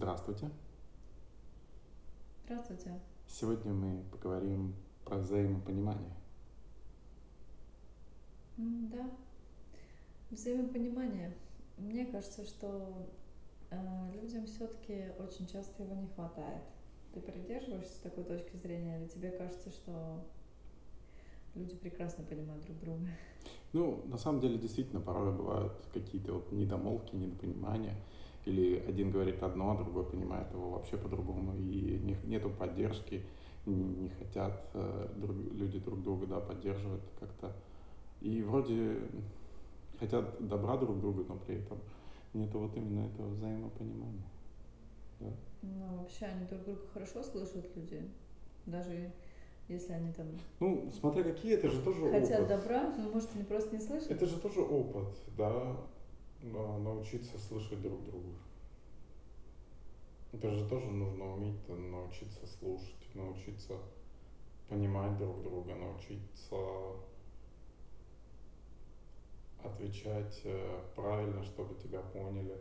Здравствуйте. Здравствуйте. Сегодня мы поговорим про взаимопонимание. Да, взаимопонимание. Мне кажется, что э, людям все-таки очень часто его не хватает. Ты придерживаешься такой точки зрения, или тебе кажется, что люди прекрасно понимают друг друга? Ну, на самом деле, действительно, порой бывают какие-то вот недомолвки, недопонимания. Или один говорит одно, а другой понимает его вообще по-другому. И не, нету поддержки, не, не хотят э, друг, люди друг друга да, поддерживать как-то. И вроде хотят добра друг другу, но при этом нету вот именно этого взаимопонимания. Да? Ну, вообще они друг друга хорошо слышат люди. Даже если они там... Ну, смотря какие, это же тоже Хотят опыт. добра, но, может, они просто не слышат. Это же тоже опыт, да, научиться слышать друг друга. Это же тоже нужно уметь научиться слушать, научиться понимать друг друга, научиться отвечать э, правильно, чтобы тебя поняли.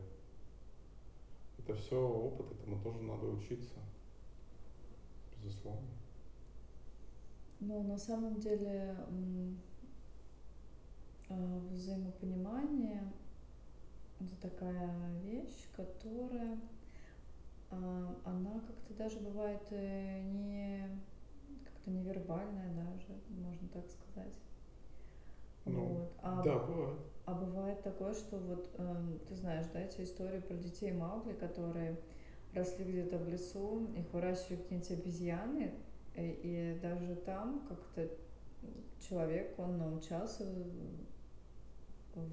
Это все опыт, этому тоже надо учиться, безусловно. Ну, на самом деле а, взаимопонимание это такая вещь, которая а, она как-то даже бывает э, не как-то невербальная даже, можно так сказать. Ну, вот. а, да, бывает. А бывает такое, что вот э, ты знаешь, да, эти истории про детей Маугли, которые росли где-то в лесу, их выращивали какие-нибудь обезьяны, и, и даже там как-то человек, он научался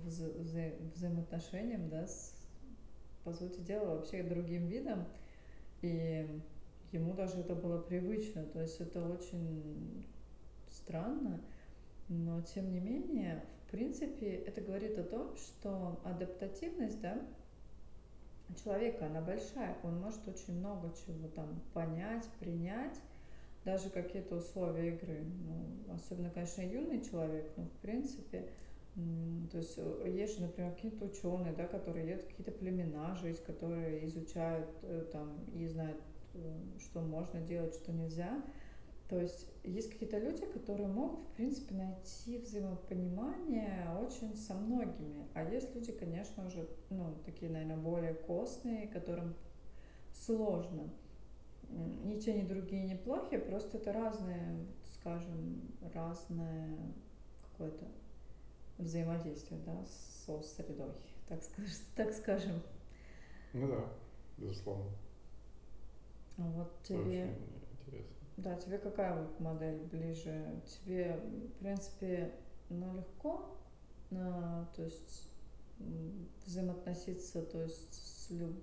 вза вза взаимоотношениям, да, с, по сути дела, вообще другим видом, и ему даже это было привычно, то есть это очень странно, но тем не менее, в принципе, это говорит о том, что адаптативность, да, человека, она большая, он может очень много чего там понять, принять, даже какие-то условия игры. Ну, особенно, конечно, юный человек, но в принципе, то есть э, есть например, какие-то ученые, да, которые едут какие-то племена жить, которые изучают э, там и знают, э, что можно делать, что нельзя. То есть есть какие-то люди, которые могут, в принципе, найти взаимопонимание очень со многими. А есть люди, конечно, уже, ну, такие, наверное, более костные, которым сложно. Ни те, ни другие не плохие, просто это разное, скажем, разное какое-то взаимодействие, да, со средой, так, скажем, так скажем. Ну да, безусловно. А вот тебе... Интересно. Да, тебе какая вот модель ближе? Тебе, в принципе, ну, легко, на, то есть взаимоотноситься, то есть с, люб,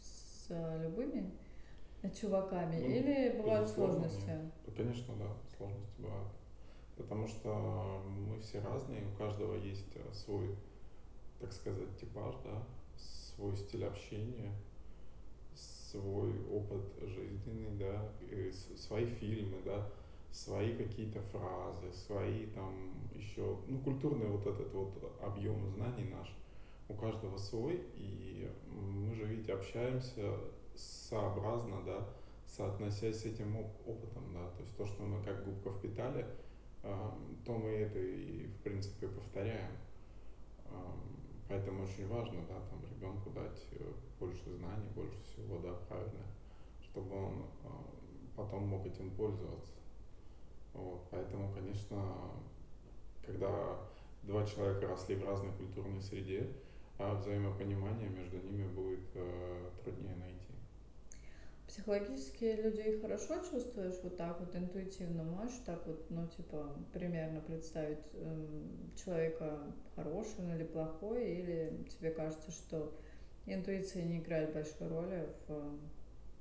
с любыми чуваками, ну, или бывают сложности? Нет. Конечно, да, сложности бывают. Потому что мы все разные, у каждого есть э, свой, так сказать, типаж, да, свой стиль общения, свой опыт жизненный, да, свои фильмы, да, свои какие-то фразы, свои там еще, ну, культурный вот этот вот объем знаний наш, у каждого свой, и мы же, видите, общаемся сообразно, да, соотносясь с этим опытом, да, то есть то, что мы как губка впитали, то мы это и, в принципе, повторяем. Поэтому очень важно, да, там ребенку дать э, больше знаний, больше всего, да, правильно, чтобы он потом мог этим пользоваться. Вот, поэтому, конечно, когда два человека росли в разной культурной среде, а взаимопонимание между ними будет э, труднее найти. Психологически людей хорошо чувствуешь вот так вот интуитивно? Можешь так вот, ну, типа, примерно представить э, человека хороший или плохой? Или тебе кажется, что интуиция не играет большой роли в,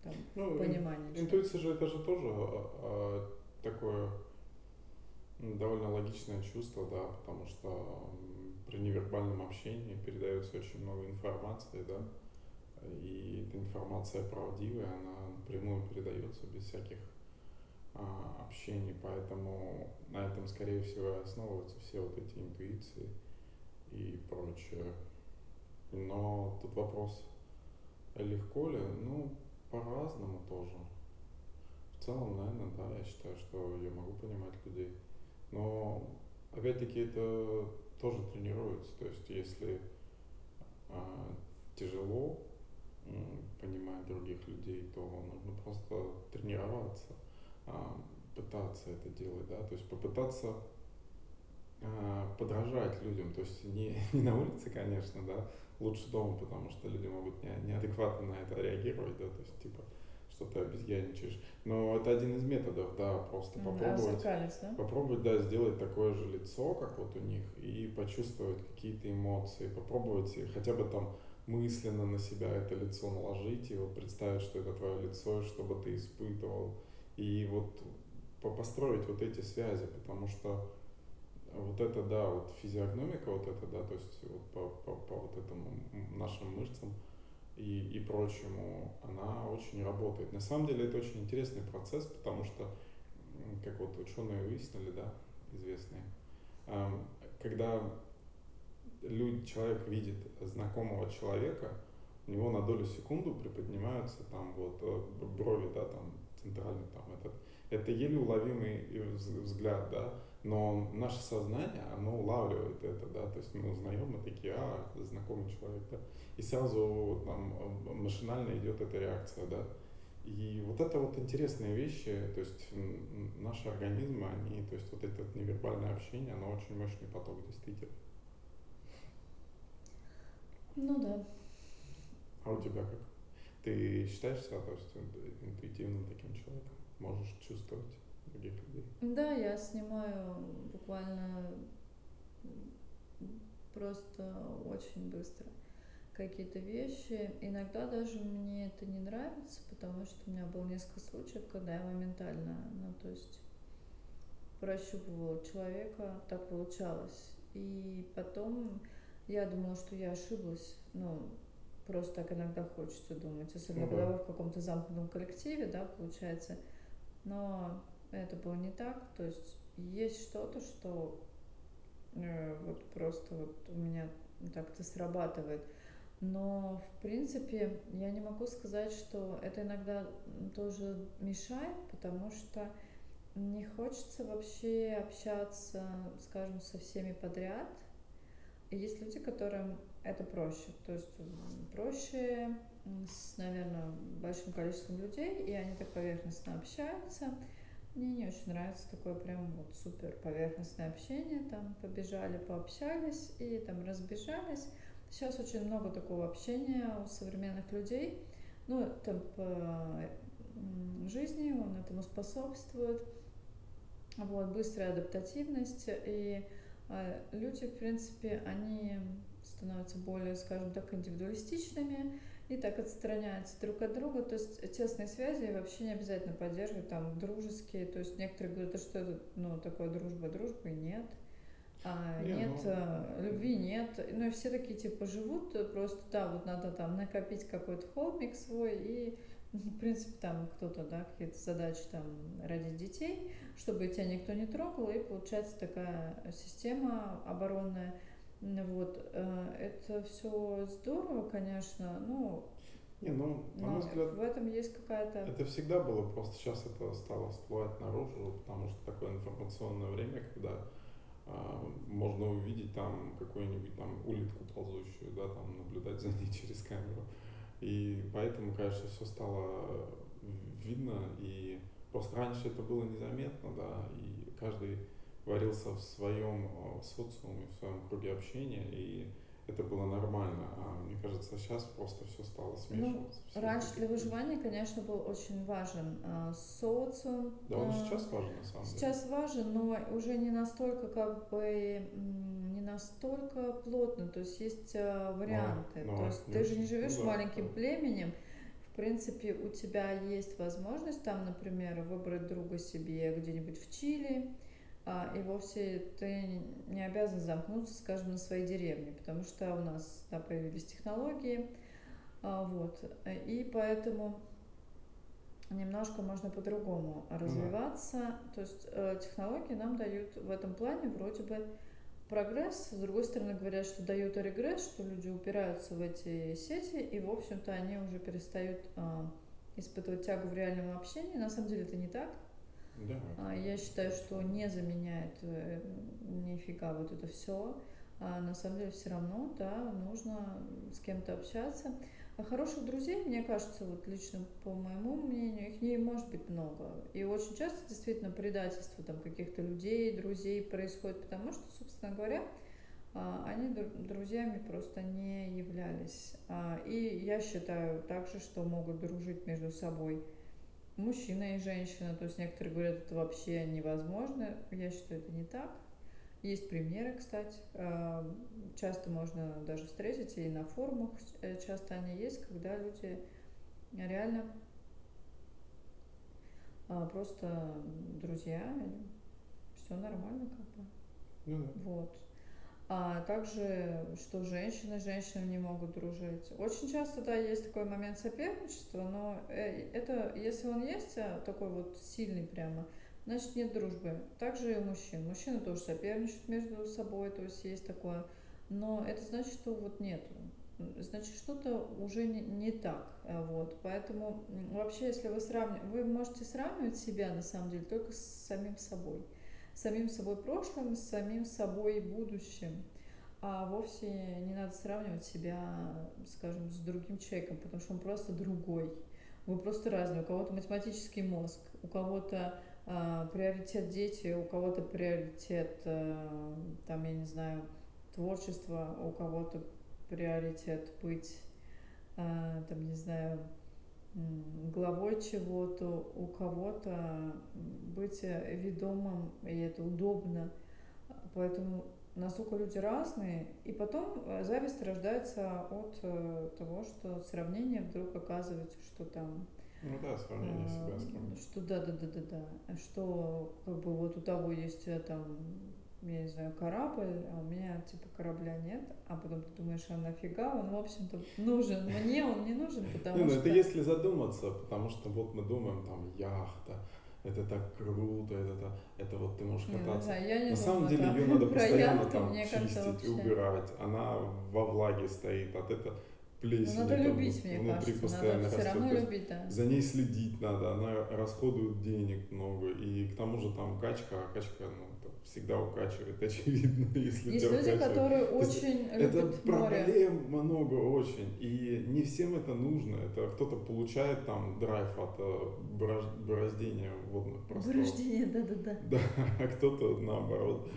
там, ну, понимании? Интуиция же это же тоже а, а, такое довольно логичное чувство, да, потому что при невербальном общении передается очень много информации, да, и эта информация правдивая, она напрямую передается без всяких а, общений, поэтому на этом, скорее всего, и основываются все вот эти интуиции и прочее. Но тут вопрос Легко ли? Ну, по-разному тоже. В целом, наверное, да, я считаю, что я могу понимать людей. Но, опять-таки, это тоже тренируется. То есть, если а, тяжело понимать других людей, то нужно просто тренироваться, а, пытаться это делать, да, то есть попытаться а, подражать людям, то есть не, не на улице, конечно, да, лучше дома, потому что люди могут не, неадекватно на это реагировать, да, то есть типа что ты обезьяничаешь. Но это один из методов, да, просто А попробовать, да? попробовать, да, сделать такое же лицо, как вот у них, и почувствовать какие-то эмоции, попробовать хотя бы там мысленно на себя это лицо наложить и вот представить, что это твое лицо, и что бы ты испытывал. И вот построить вот эти связи, потому что вот это, да, вот физиогномика вот это, да, то есть вот по, по, по вот этому нашим мышцам и, и прочему, она очень работает. На самом деле это очень интересный процесс, потому что, как вот ученые выяснили, да, известные, когда люди, человек видит знакомого человека, у него на долю секунду приподнимаются там вот э, брови, да, там центральный там этот. Это еле уловимый взгляд, да, но наше сознание, оно улавливает это, да, то есть мы узнаем, мы такие, а, знакомый человек, да, и сразу там машинально идет эта реакция, да. И вот это вот интересные вещи, то есть наши организмы, они, то есть вот это невербальное общение, оно очень мощный поток действительно. Ну да. А у тебя как? Ты считаешь себя то есть, интуитивным таким человеком? Можешь чувствовать других людей? Да, я снимаю буквально просто очень быстро какие-то вещи. Иногда даже мне это не нравится, потому что у меня было несколько случаев, когда я моментально, ну то есть прощупывала человека, так получалось. И потом я думала, что я ошиблась. Ну, просто так иногда хочется думать. Особенно, когда вы в каком-то замкнутом коллективе, да, получается. Но это было не так. То есть есть что-то, что э, вот просто вот у меня так-то срабатывает. Но, в принципе, я не могу сказать, что это иногда тоже мешает, потому что не хочется вообще общаться, скажем, со всеми подряд. Есть люди, которым это проще. То есть проще с, наверное, большим количеством людей, и они так поверхностно общаются. Мне не очень нравится такое прям вот супер поверхностное общение. Там побежали, пообщались и там разбежались. Сейчас очень много такого общения у современных людей. Ну, темп жизни, он этому способствует вот, быстрая адаптативность, и э, люди, в принципе, они становятся более, скажем так, индивидуалистичными и так отстраняются друг от друга, то есть тесные связи вообще не обязательно поддерживать, там, дружеские, то есть некоторые говорят, а что это, ну, такое дружба, дружбы нет, а, не, нет, ну... любви нет. Ну и все такие типа живут, просто да, вот надо там накопить какой-то холмик свой и в принципе, там кто-то, да, какие-то задачи там родить детей, чтобы тебя никто не трогал, и получается такая система оборонная. Вот, э, это все здорово, конечно, ну, не, ну, на мой взгляд, в этом есть какая-то... Это всегда было, просто сейчас это стало всплывать наружу, потому что такое информационное время, когда а, можно увидеть там какую-нибудь там улитку ползущую, да, там наблюдать за ней через камеру. И поэтому, конечно, все стало видно, и просто раньше это было незаметно, да, и каждый варился в своем э, социуме, в своем круге общения, и это было нормально. А мне кажется, сейчас просто все стало смешиваться. Ну, раньше для выживания, конечно, был очень важен э, социум. Да, он э, сейчас важен, на самом сейчас деле. Сейчас важен, но уже не настолько, как бы, не настолько плотно. То есть есть э, варианты. Но, но То есть ты же не живешь ну, да, маленьким да. племенем. В принципе, у тебя есть возможность там, например, выбрать друга себе где-нибудь в Чили, а, и вовсе ты не обязан замкнуться, скажем, на своей деревне, потому что у нас да, появились технологии, а, вот, и поэтому немножко можно по-другому развиваться, да. то есть э, технологии нам дают в этом плане вроде бы прогресс, с другой стороны говорят, что дают регресс, что люди упираются в эти сети, и, в общем-то, они уже перестают а, испытывать тягу в реальном общении. На самом деле это не так. Да. А, я считаю, что не заменяет э, нифига вот это все. А на самом деле все равно, да, нужно с кем-то общаться. А хороших друзей, мне кажется, вот лично по моему мнению, их не может быть много. И очень часто действительно предательство там каких-то людей, друзей происходит, потому что, собственно говоря, а, они друзьями просто не являлись. А, и я считаю также, что могут дружить между собой мужчина и женщина. То есть некоторые говорят, это вообще невозможно. Я считаю, это не так. Есть примеры, кстати. А, часто можно даже встретить, и на форумах э, часто они есть, когда люди реально а, просто друзья, все нормально как бы. Ну да. Вот. А также, что женщины с женщинами не могут дружить. Очень часто, да, есть такой момент соперничества, но э, это, если он есть, такой вот сильный прямо, значит нет дружбы. Также и у мужчин. Мужчины тоже соперничают между собой, то есть есть такое. Но это значит, что вот нету. Значит, что-то уже не, не так. А, вот. Поэтому вообще, если вы сравниваете, вы можете сравнивать себя на самом деле только с самим собой. С самим собой прошлым, с самим собой будущим. А вовсе не надо сравнивать себя, скажем, с другим человеком, потому что он просто другой. Вы просто разные. У кого-то математический мозг, у кого-то приоритет дети, у кого-то приоритет, э, там, я не знаю, творчество, у кого-то приоритет быть, э, там, не знаю, главой чего-то, у кого-то быть ведомым, и это удобно. Поэтому настолько люди разные. И потом э, зависть рождается от э, того, что сравнение вдруг оказывается, что там ну да, сравнение себя с кем Что да, да, да, да, да. Что как бы вот у того есть э, там, я не знаю, корабль, а у меня типа корабля нет, а потом ты думаешь, а нафига он, в общем-то, нужен. Мне он не нужен, потому не, ну, что... это если задуматься, потому что вот мы думаем, там, яхта, это так круто, это, это, это вот ты можешь кататься. Не, знаю, я не На думаю, самом деле там, ее надо постоянно яхту, там чистить, кажется, убирать. Она во влаге стоит, от этого плесень. Ну, надо любить, мне внутри кажется. постоянно надо растет. все равно любить, да. За ней следить надо, она расходует денег много. И к тому же там качка, а качка ну, всегда укачивает, очевидно, если Есть люди, укачивает. которые очень любят Это море. проблем много очень. И не всем это нужно. Это кто-то получает там драйв от э, бороздения водных просторов. Бороздение, да-да-да. Да, а кто-то наоборот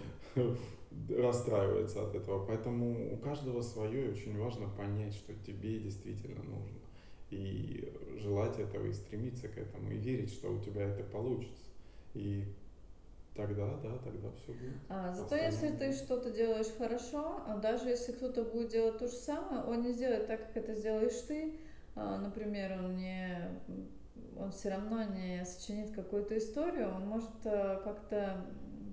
расстраивается от этого. Поэтому у каждого свое, и очень важно понять, что тебе действительно нужно. И желать этого, и стремиться к этому, и верить, что у тебя это получится. И тогда, да, тогда все будет. А, зато если ты что-то делаешь хорошо, а даже если кто-то будет делать то же самое, он не сделает так, как это сделаешь ты. А, например, он не он все равно не сочинит какую-то историю, он может э, как-то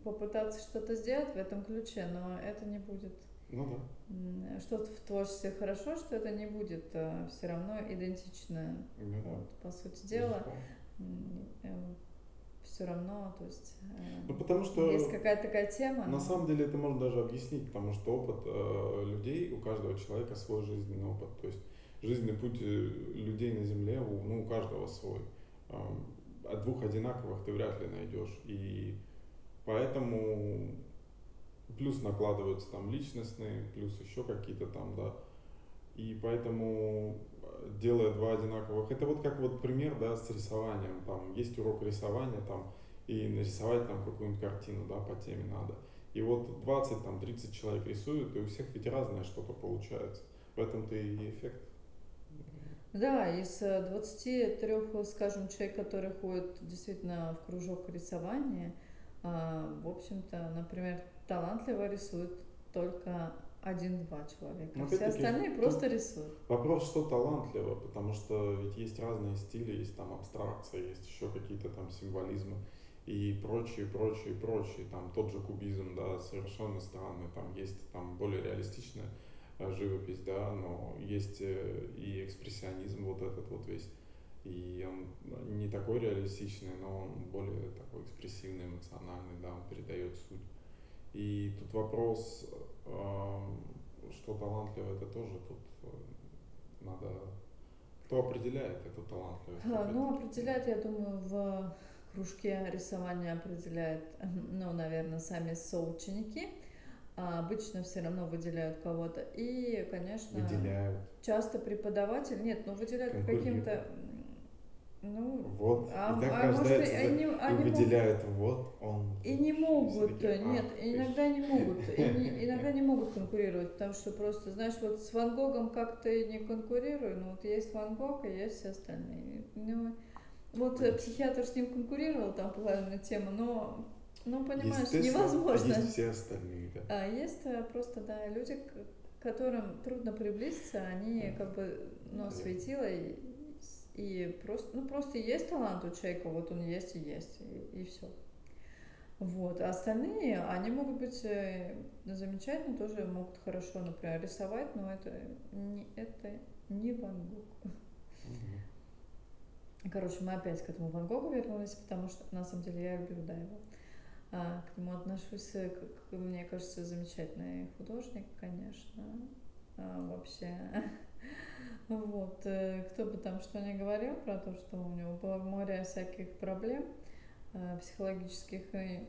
попытаться что-то сделать в этом ключе, но это не будет ну, да. что-то в творчестве хорошо, что это не будет а, все равно идентично. Ну, вот, да. по сути дела, э, все равно, то есть э, ну, потому что есть какая-то такая тема. На но... самом деле это можно даже объяснить, потому что опыт э, людей, у каждого человека свой жизненный опыт. То есть жизненный путь э, людей на Земле, у, ну, у каждого свой. Э, от двух одинаковых ты вряд ли найдешь. И Поэтому плюс накладываются там личностные, плюс еще какие-то там, да. И поэтому, э, делая два одинаковых, это вот как вот пример, да, с рисованием, там есть урок рисования, там, и нарисовать там какую-нибудь картину, да, по теме надо. И вот 20, там, 30 человек рисуют, и у всех ведь разное что-то получается. В этом-то и эффект. Да, из 23, э, скажем, человек, которые ходят действительно в кружок рисования, в общем-то, например, талантливо рисует только один-два человека. Но Все остальные просто рисуют. Вопрос, что талантливо, потому что ведь есть разные стили, есть там абстракция, есть еще какие-то там символизмы и прочие, прочие, прочие. Там тот же кубизм, да, совершенно странный. Там есть там более реалистичная э, живопись, да, но есть э, и экспрессионизм вот этот вот весь. И он не такой реалистичный, но он более такой экспрессивный, эмоциональный, да, он передает суть. И тут вопрос, что талантливый, это тоже тут э, надо... Кто определяет эту талантливость? Ну, определяет, я думаю, в кружке рисования определяет, ну, наверное, сами соученики. А обычно все равно выделяют кого-то. И, конечно, выделяют. часто преподаватель, нет, ну выделяют по каким-то ну, вот, а, и так а может, они, они и выделяют, могут, вот он. И не могут, такие, нет, иногда не могут, и не, иногда не могут конкурировать, потому что просто, знаешь, вот с Ван Гогом как-то и не конкурирую, но вот есть Ван Гог, и есть все остальные. Ну, вот Конечно. психиатр с ним конкурировал, там половина тема, но, ну, понимаешь, невозможно. Есть все остальные, да. А есть э, просто, да, люди, к которым трудно приблизиться, они как бы, ну, светило и и просто, ну, просто есть талант у человека, вот он есть и есть, и, и все. Вот. А остальные, они могут быть э, замечательно, тоже могут хорошо, например, рисовать, но это не, это не Ван Гог. Короче, мы опять к этому Ван Гогу вернулись, потому что на самом деле я люблю да, его. А, к нему отношусь, э, как, мне кажется, замечательный художник, конечно. А, вообще Вот, э, кто бы там что ни говорил про то, что у него было море всяких проблем э, психологических,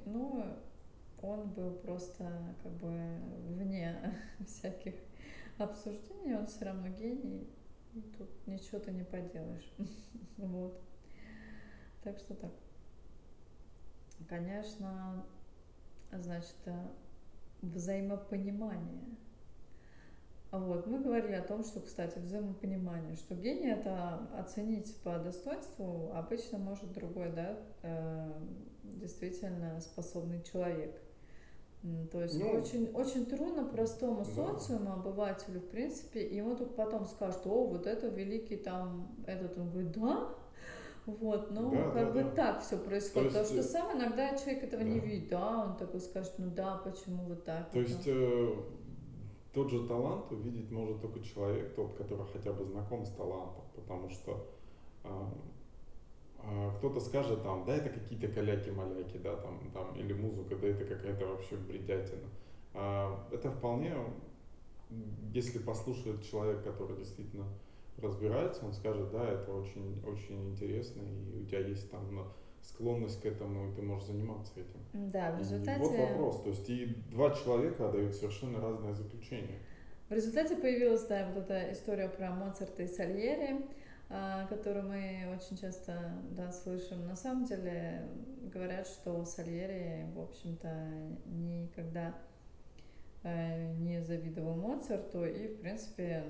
ну, он был просто как бы вне всяких обсуждений, он все равно гений, и тут ничего ты не поделаешь. Вот. Так что так. Конечно, значит, э, взаимопонимание – вот, мы говорили о том, что, кстати, взаимопонимание, что гений это оценить по достоинству обычно может другой, да, э, действительно способный человек. То есть ну, очень, очень трудно простому да. социуму, обывателю, в принципе, ему только потом скажут, о, вот это великий там, этот, он говорит, да, вот, ну, да, как да, бы да. так все происходит. То есть, потому что сам иногда человек этого да. не видит, да, он такой скажет, ну да, почему вот так. То вот есть, э, тот же талант увидеть может только человек, тот, который хотя бы знаком с талантом, потому что э, э, кто-то скажет там, да, это какие-то каляки-маляки, да, там, там, или музыка, да, это какая-то вообще бредятина. Э, это вполне, если послушает человек, который действительно разбирается, он скажет, да, это очень, очень интересно, и у тебя есть там склонность к этому, и ты можешь заниматься этим. Да, в результате... И вот вопрос, то есть и два человека дают совершенно разное заключение. В результате появилась, да, вот эта история про Моцарта и Сальери, а, которую мы очень часто, да, слышим. На самом деле говорят, что Сальери, в общем-то, никогда э, не завидовал Моцарту, и, в принципе,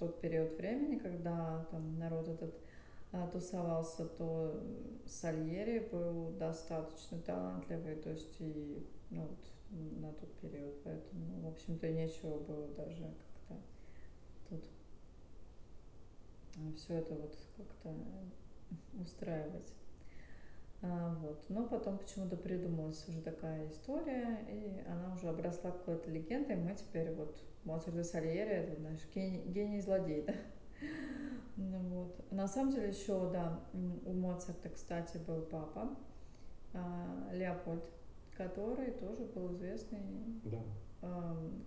тот период времени, когда там народ этот тусовался, то Сальери был достаточно талантливый, то есть и ну, вот, на тот период, поэтому, в общем-то, нечего было даже как-то тут а, все это вот как-то устраивать. А, вот. Но потом почему-то придумалась уже такая история, и она уже обросла какой-то легендой. Мы теперь вот Моцарт и Сальери, это наш гений, гений злодей, да? Ну, вот. На самом деле еще, да, у Моцарта, кстати, был папа а, Леопольд, который тоже был известный да.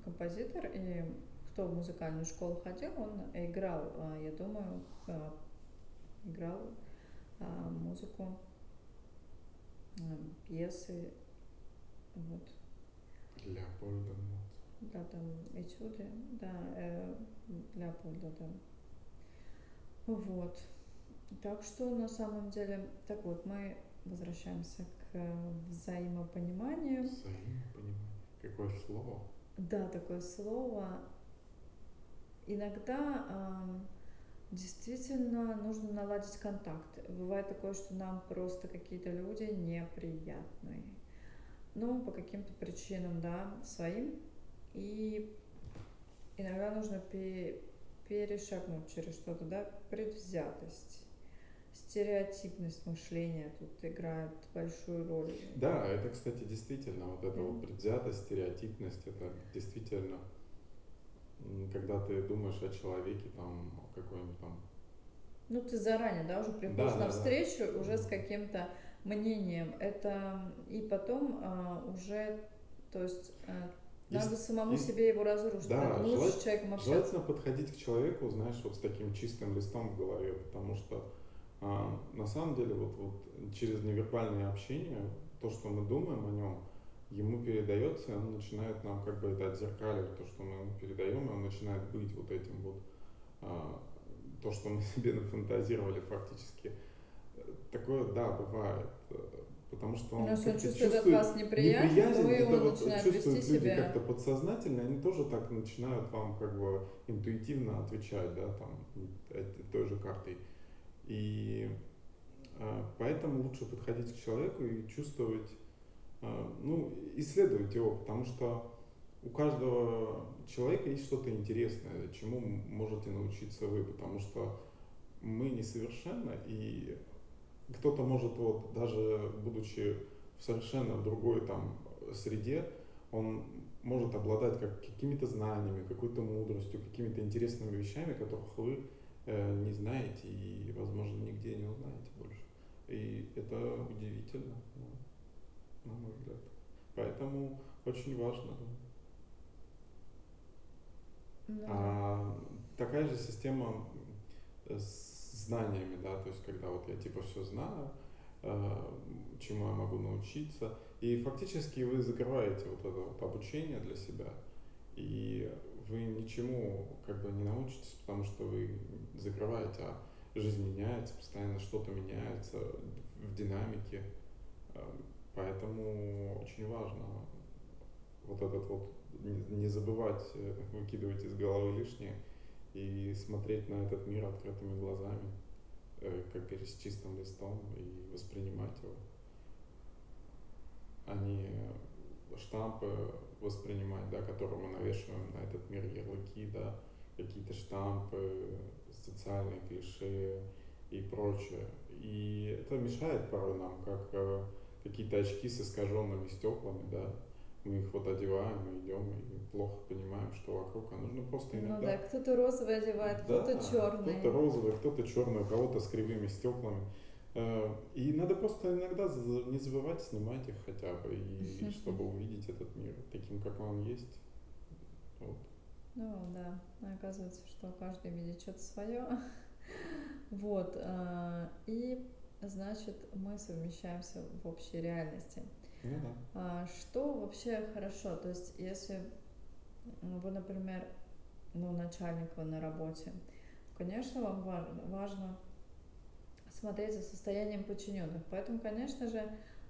композитор. И кто в музыкальную школу ходил, он играл, э, я думаю, э, играл музыку, пьесы. Вот. Леопольда Моцарт. Да, там этюды, да, э, Леопольда, да. Вот. Так что на самом деле, так вот, мы возвращаемся к взаимопониманию. Взаимопонимание. Какое слово? Да, такое слово. Иногда э, действительно нужно наладить контакт. Бывает такое, что нам просто какие-то люди неприятные. Ну, по каким-то причинам, да, своим. И иногда нужно перешагнуть через что-то, да, предвзятость, стереотипность мышления тут играет большую роль. Да, это, кстати, действительно, вот эта mm-hmm. вот предвзятость, стереотипность, это действительно, когда ты думаешь о человеке, там, какой-нибудь там ну, ты заранее, да, уже приходишь да, на да, встречу да. уже с каким-то мнением. Это и потом а, уже То есть э, надо Есть, самому есть, себе его разрушить. да, Лучше желать, с человеком общаться. желательно подходить к человеку, знаешь, вот с таким чистым листом в голове, потому что а, на самом деле вот, вот через невербальное общение то, что мы думаем о нем, ему передается, и он начинает нам как бы это отзеркаливать, то, что мы ему передаем, и он начинает быть вот этим вот, а, то, что мы себе нафантазировали фактически. Такое, да, бывает. Потому что он если он чувствует чувствует от вас неприязнь, неприязнь, то это вот чувствуют люди себя. как-то подсознательно, они тоже так начинают вам как бы интуитивно отвечать, да, там, той же картой. И а, поэтому лучше подходить к человеку и чувствовать, а, ну, исследовать его, потому что у каждого человека есть что-то интересное, чему можете научиться вы, потому что мы несовершенны, и кто-то может вот даже будучи в совершенно другой там среде, он может обладать как какими-то знаниями, какой-то мудростью, какими-то интересными вещами, которых вы э, не знаете и, возможно, нигде не узнаете больше. И это удивительно, ну, на мой взгляд. Поэтому очень важно. Ну, да. А такая же система с знаниями, да, то есть когда вот я типа все знаю, э, чему я могу научиться, и фактически вы закрываете вот это вот обучение для себя, и вы ничему как бы не научитесь, потому что вы закрываете, а жизнь меняется, постоянно что-то меняется в динамике, Э, поэтому очень важно вот этот вот не не забывать э, выкидывать из головы лишнее и смотреть на этот мир открытыми глазами, э, как с чистым листом и воспринимать его, а не штампы воспринимать, да, которые мы навешиваем на этот мир, ярлыки, да, какие-то штампы, социальные клише и прочее. И это мешает порой нам, как э, какие-то очки с искаженными стеклами, да, мы их вот одеваем и идем и плохо понимаем, что вокруг, а нужно просто Ну иногда да, кто-то розовый одевает, кто-то да, черный. кто-то розовый, кто-то черный, у кого-то с кривыми стеклами. Э, И надо просто иногда не забывать снимать их хотя бы, и чтобы увидеть этот мир таким, какой он есть. Вот. Ну да, оказывается, что каждый видит что-то свое. Вот. а, И, значит, мы совмещаемся в общей реальности. Ну да. А Что вообще хорошо? То есть, если вы, например, ну, начальник вы на работе, конечно, вам важно, важно смотреть за состоянием подчиненных. Поэтому, конечно же,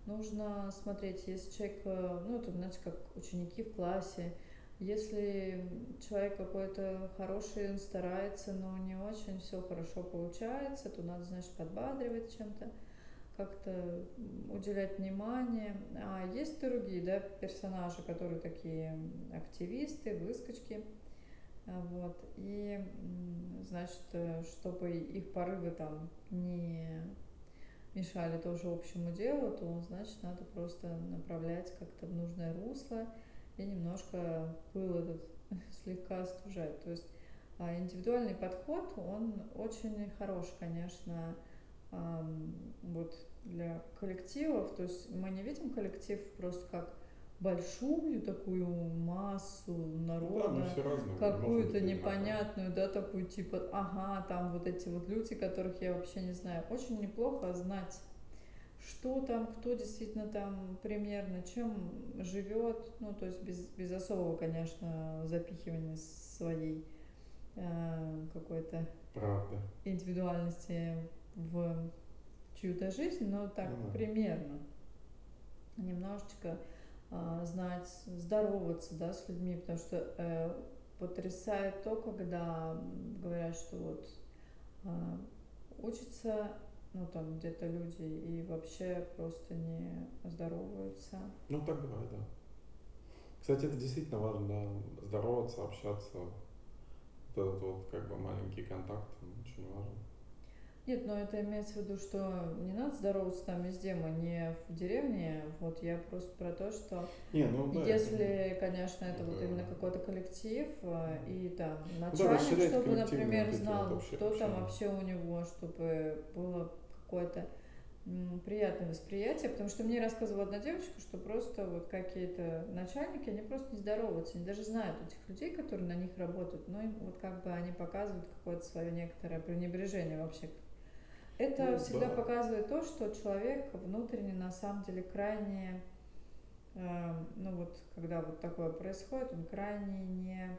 нужно смотреть, если человек, э, ну, это, знаете, как ученики в классе, если человек какой-то хороший, он старается, но не очень все хорошо получается, то надо, значит, подбадривать чем-то, как-то уделять внимание. А есть другие, да, персонажи, которые такие активисты, выскочки, а, Вот. И, значит, э, чтобы их порывы там не мешали тоже общему делу, то, значит, надо просто направлять как-то в нужное русло и немножко пыл этот слегка остужать. То есть а, индивидуальный подход, он очень хорош, конечно, вот для коллективов. То есть мы не видим коллектив просто как большую такую массу Ну да, народа, не можем какую-то непонятную, да, такую типа, ага, там вот эти вот люди, которых я вообще не знаю. Очень неплохо знать, что там, кто действительно там примерно, чем живет, ну, то есть без, без особого, конечно, запихивания своей э, какой-то Правда. индивидуальности в чью-то жизнь, но так да. примерно. Немножечко а, знать, здороваться, да, с людьми, потому что э, потрясает то, когда говорят, что вот а, учатся, ну там где-то люди и вообще просто не здороваются. Ну так бывает, да. Кстати, это действительно важно, да, здороваться, общаться. Вот этот вот как бы маленький контакт, он очень важен. Нет, но это имеется в виду, что не надо здороваться там везде, мы не в деревне, вот я просто про то, что Не, ну да, если, конечно, это, вот Это- именно какой-то коллектив э, и там Ну да, начальник, расширять чтобы, например, знал, вот обще- кто там общения. вообще у него, чтобы было какое-то приятное восприятие, потому что мне рассказывала одна девочка, что просто вот какие-то начальники, они просто не здороваются, они даже знают этих людей, которые на них работают, но им вот как бы они показывают какое-то свое некоторое пренебрежение вообще. Это Ну, всегда да. показывает то, что человек внутренне на самом деле крайне, э, ну вот когда вот такое происходит, он крайне не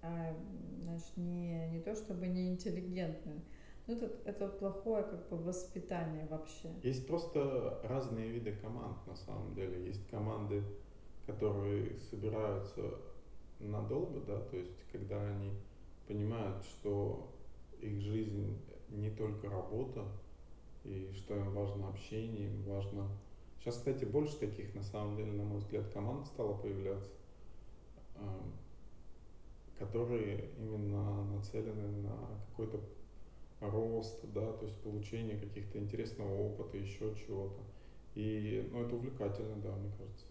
а, значит, не, не то чтобы не интеллигентный, но это, это плохое как бы воспитание вообще. Есть просто разные виды команд на самом деле. Есть команды, которые собираются надолго, да, то есть когда они понимают, что их жизнь не только работа, и что им важно общение, важно... Сейчас, кстати, больше таких, на самом деле, на мой взгляд, команд стало появляться, которые именно нацелены на какой-то рост, да, то есть получение каких-то интересного опыта, еще чего-то. И, ну, это увлекательно, да, мне кажется.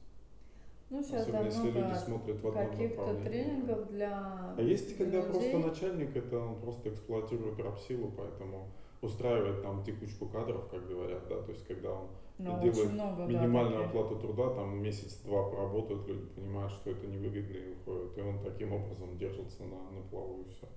Ну, сейчас, Особенно если люди много смотрят в одном каких-то тренингов для А есть, когда людей. просто начальник, это он просто эксплуатирует рабсилу, поэтому устраивает там текучку кадров, как говорят, да, то есть когда он Но делает очень много, минимальную да, оплату труда, там месяц-два поработают, люди понимают, что это невыгодно и уходят, и он таким образом держится на, на плаву и все.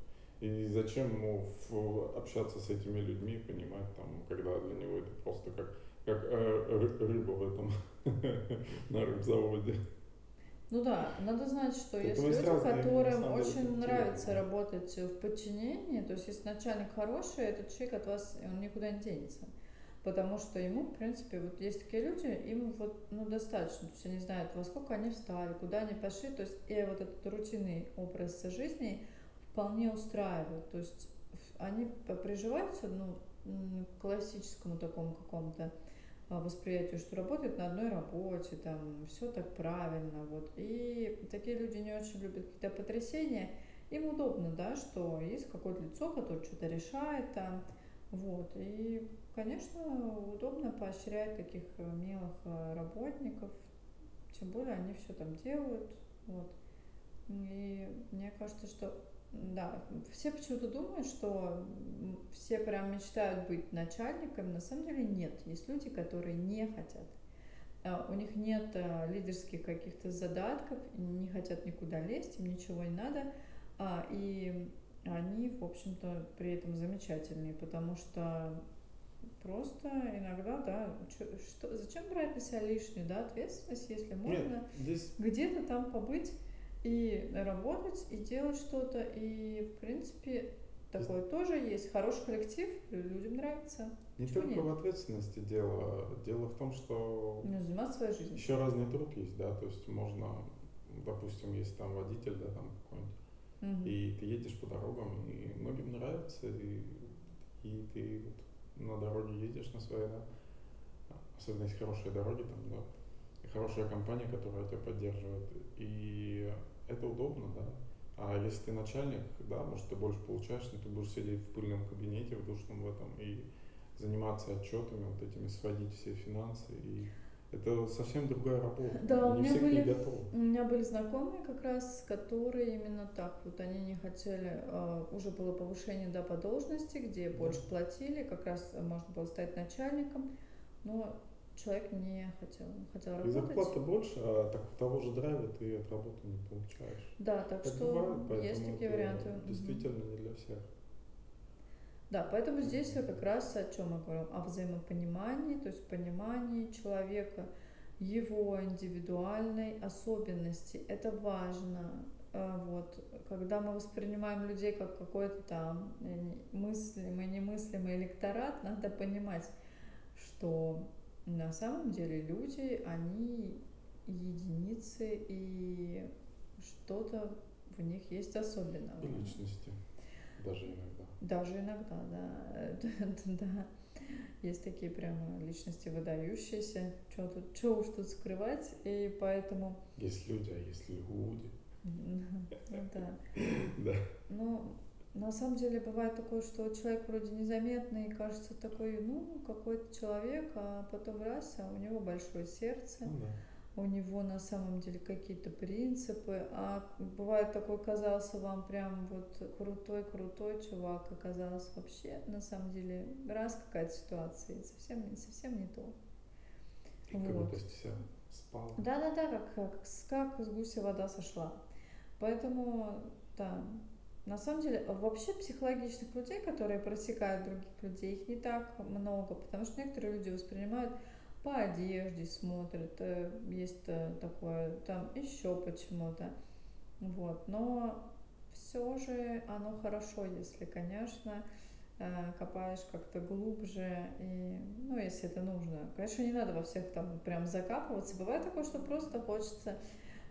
И зачем ему в, общаться с этими людьми, понимать, там, когда для него это просто как, как э, рыба в этом на рыбзаводе. Ну да, надо знать, что есть люди, которым деле, очень нравится работать в подчинении, то есть если начальник хороший, этот человек от вас, он никуда не денется. Потому что ему, в принципе, вот есть такие люди, им вот, ну, достаточно, то есть они знают, во сколько они встали, куда они пошли, то есть и вот этот рутинный образ жизни вполне устраивает, то есть они приживаются, ну, к классическому такому какому-то восприятию, что работает на одной работе, там все так правильно, вот. И такие люди не очень любят какие-то потрясения. Им удобно, да, что есть какое-то лицо, которое что-то решает там, вот. И, конечно, удобно поощрять таких э, милых э, работников, тем более они все там делают, вот. И мне кажется, что да, все почему-то думают, что все прям мечтают быть начальниками. На самом деле нет. Есть люди, которые не хотят. А, у них нет э, лидерских каких-то задатков, не хотят никуда лезть, им ничего не надо. А, и они, в общем-то, при этом замечательные, потому что просто иногда, да, что, зачем брать на себя лишнюю да, ответственность, если можно где-то там побыть и работать, и делать что-то. И, в принципе, такое тоже есть. Хороший коллектив, людям нравится. Не Чего только нет? в ответственности дело. Дело в том, что ну, заниматься своей жизнью. еще разный труд есть, да, то есть можно, допустим, есть там водитель, да, там какой-нибудь, угу. и ты едешь по дорогам, и многим нравится, и, и ты вот на дороге едешь на своей, да, особенно если хорошие дороги там, да, хорошая компания, которая тебя поддерживает. И это удобно, да. А если ты начальник, да, может, ты больше получаешь, но ты будешь сидеть в пыльном кабинете, в душном в этом, и заниматься отчетами, вот этими, сводить все финансы. И это совсем другая работа. Да, не у меня все были, готовы. У меня были знакомые как раз, которые именно так вот, они не хотели, uh, уже было повышение да, по должности, где да. больше платили, как раз можно было стать начальником, но человек не хотел, он хотел работать. И зарплата больше, а так того же драйва ты от работы не получаешь. Да, так, так что бывает, есть такие варианты. Действительно не для всех. Да, поэтому здесь я как раз о чем мы говорим, о взаимопонимании, то есть понимании человека, его индивидуальной особенности. Это важно. А, вот, когда мы воспринимаем людей как какой-то там мыслимый, немыслимый электорат, надо понимать, что на самом деле люди, они единицы, и что-то в них есть особенного. И личности даже иногда. Даже иногда, да. да. Есть такие прямо личности выдающиеся. Что тут, что уж тут скрывать, и поэтому... Есть люди, а есть люди. Да. Да. Ну, на самом деле бывает такое, что человек вроде незаметный, кажется такой, ну, какой-то человек, а потом раз, а у него большое сердце. Ну, да. у него на самом деле какие-то принципы, а бывает такой казался вам прям вот крутой-крутой чувак, оказалось вообще на самом деле раз какая-то ситуация, и совсем, совсем не то. И вот. будто вся спал. Да-да-да, как, как, как с гуся вода сошла. Поэтому, да, на самом деле, вообще психологичных людей, которые просекают других людей, их не так много, потому что некоторые люди воспринимают по одежде, смотрят, э, есть э, такое, там еще почему-то. Вот. Но все же оно хорошо, если, конечно, э, копаешь как-то глубже, и, ну, если это нужно. Конечно, не надо во всех там прям закапываться. Бывает такое, что просто хочется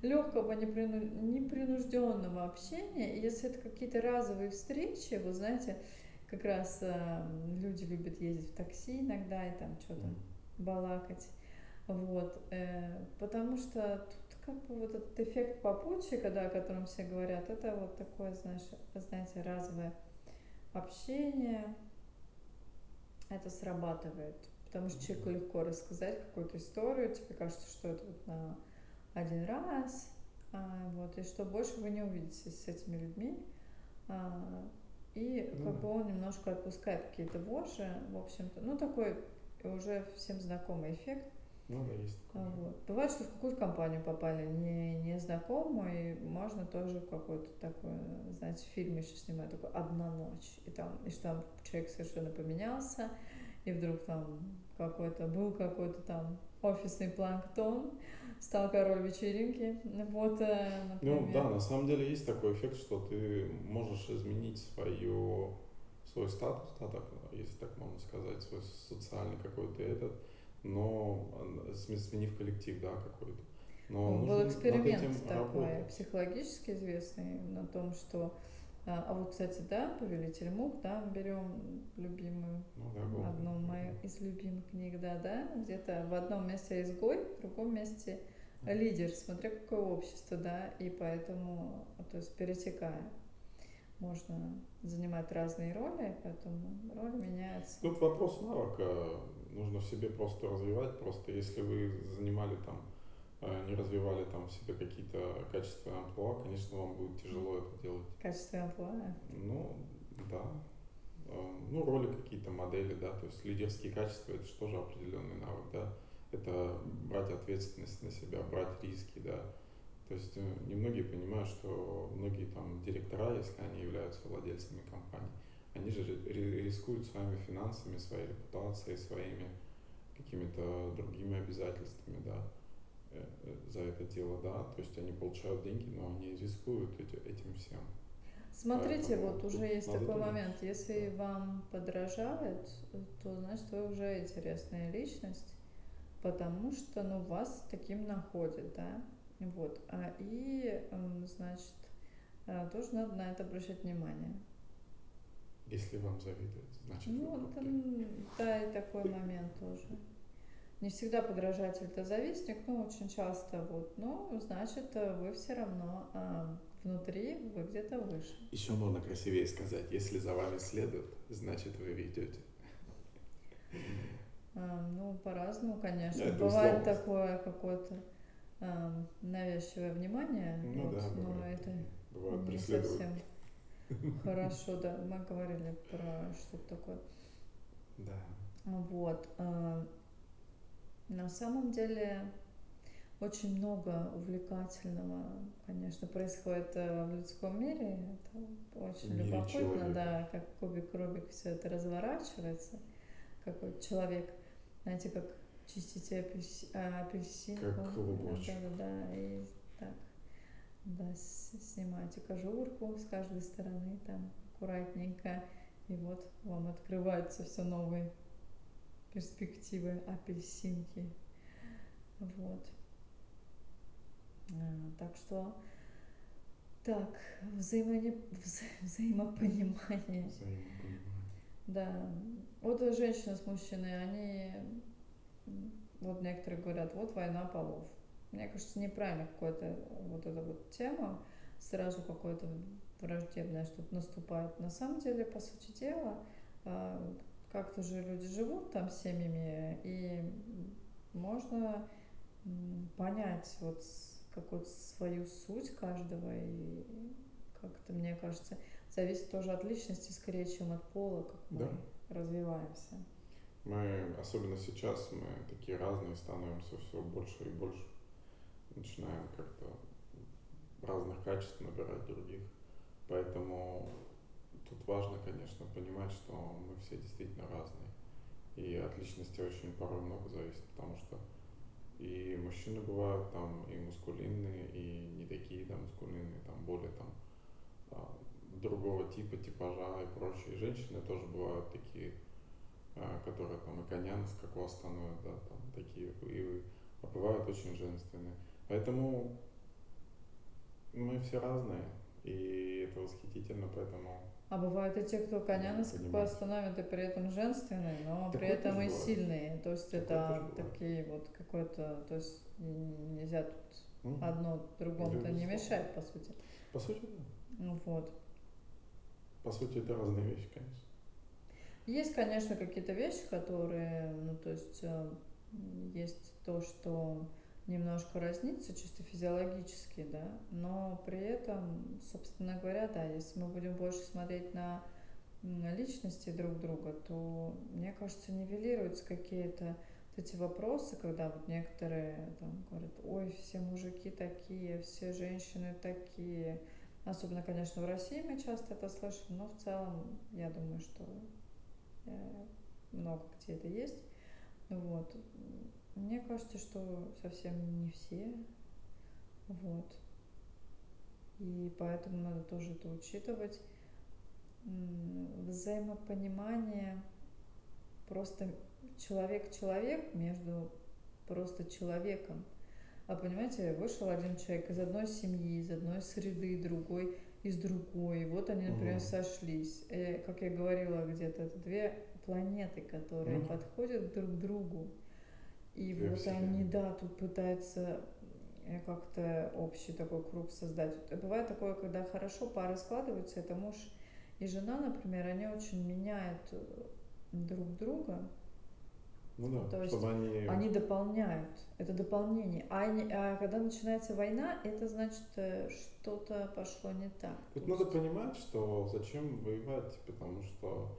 легкого, непринужденного общения. И если это какие-то разовые встречи, вы знаете, как раз э, люди любят ездить в такси иногда и там что-то балакать. Вот, э, потому что тут как бы вот этот эффект попутчика, да, о котором все говорят, это вот такое, знаешь, знаете, разовое общение, это срабатывает. Потому что человеку легко рассказать какую-то историю, тебе кажется, что это вот на один раз, а, вот, и что больше вы не увидитесь с этими людьми. А, и ну, как бы он немножко отпускает какие-то вожжи, в общем-то, ну такой уже всем знакомый эффект. Ну да, есть такое. Вот. Бывает, что в какую-то компанию попали не, незнакомую, и можно тоже какой-то такой, знаете, фильм еще снимать, такой «Одна ночь», и там, и что там человек совершенно поменялся, и вдруг там какой-то, был какой-то там офисный планктон, стал король вечеринки. Вот, э, например. Ну да, на самом деле есть такой эффект, что ты можешь изменить свою, свой статус, да, так, если так можно сказать, свой социальный какой-то этот, но сменив коллектив, да, какой-то. Но ну, был эксперимент такой, работать. психологически известный, на том, что а, а вот, кстати, да, «Повелитель мух», да, берем любимую, ну, да, одну мою из любимых книг, да, да, где-то в одном месте изгой, в другом месте лидер, смотря какое общество, да, и поэтому, то есть пересекая, можно занимать разные роли, поэтому роль меняется. Тут вопрос навыка, нужно в себе просто развивать, просто если вы занимали там не развивали там в себе какие-то качества амплуа, конечно, вам будет тяжело это делать. Качества амплуа? Ну, да. Э, ну, роли какие-то, модели, да, то есть лидерские качества, это же тоже определенный навык, да. Это брать ответственность на себя, брать риски, да. То есть э, немногие понимают, что многие там директора, если они являются владельцами компаний, они же рискуют своими финансами, своей репутацией, своими какими-то другими обязательствами, да. Э, за это дело, да, то есть они получают деньги, но они рискуют этим всем. Смотрите, Поэтому вот уже есть такой думать. момент, если да. вам подражают, то значит вы уже интересная личность, потому что ну, вас таким находят, да, вот, а, и, значит, э, тоже надо на это обращать внимание. Если вам завидуют, значит ну, вы крутой. Да, и такой момент тоже не всегда подражатель это завистник, но очень часто вот, ну, значит, вы все равно а, внутри, вы где-то выше. Еще можно красивее сказать, если за вами следуют, значит, вы ведете. А, ну, по-разному, конечно. Это Бывает условность. такое какое-то а, навязчивое внимание, ну, вот, да, но это бывает, не совсем хорошо, да. Мы говорили про что-то такое. Да. Вот. На самом деле очень много увлекательного, конечно, происходит э, в людском мире. Это очень Мире любопытно, человека. да, как кубик Рубик все это разворачивается. Какой человек, знаете, как чистить апельси, а, апельсинку. Как клубочек. Да, да, да, и так, да, снимаете кожурку с каждой стороны, там, аккуратненько, и вот вам открывается все новые перспективы апельсинки. Вот. А, так что так, взаимони... вза... взаимопонимание. Взаимопонимание. Да. Вот женщины с мужчиной, они, вот некоторые говорят, вот война полов. Мне кажется, неправильно какая-то вот эта вот тема, сразу какое-то враждебное что-то наступает. На самом деле, по сути дела, а, как-то же люди живут там семьями, и можно понять вот какую-то свою суть каждого и как-то, мне кажется, зависит тоже от личности скорее, чем от пола, как мы Да. развиваемся. Мы, особенно сейчас, мы такие разные становимся все больше и больше. Начинаем как-то разных качеств набирать других. Поэтому тут важно, конечно, понимать, что мы все действительно разные. И от личности очень порой много зависит, потому что и мужчины бывают там и мускулинные, и не такие, да, мускулинные, там более там а, другого типа, типажа и прочее. И женщины тоже бывают такие, а, которые там и коня на скаку остановят, да, там такие, и, а бывают очень женственные. Поэтому мы все разные, и это восхитительно, поэтому а бывают и те, кто коня на скаку остановит, и при этом женственные, но Такое при этом и сильные. То есть Такое это такие вот какой-то, то есть нельзя тут mm. одно другому-то не мешает, по сути. По сути, да. Ну вот. По сути, это разные вещи, конечно. Есть, конечно, какие-то вещи, которые, ну, то есть, э, есть то, что немножко разнится чисто физиологически, да, но при этом, собственно говоря, да, если мы будем больше смотреть на личности друг друга, то, мне кажется, нивелируются какие-то вот эти вопросы, когда вот некоторые там говорят, ой, все мужики такие, все женщины такие. Особенно, конечно, в России мы часто это слышим, но в целом, я думаю, что э, много где это есть. Вот. Мне кажется, что совсем не все. Вот. И поэтому надо тоже это учитывать. Взаимопонимание просто человек-человек между просто человеком. А понимаете, вышел один человек из одной семьи, из одной среды, другой из другой. Вот они, например, угу. сошлись. И, э, как я говорила где-то, это две планеты, которые угу. подходят друг к другу. И Две вот вселенные. они, да, тут пытаются э, как-то общий такой круг создать. Бывает такое, когда хорошо пары складываются, это муж и жена, например, они очень меняют э, друг друга. Ну да, То чтобы есть они... они дополняют, это дополнение. А, они, а когда начинается война, это значит, э, что-то пошло не так. Тут надо понимать, что зачем воевать, потому что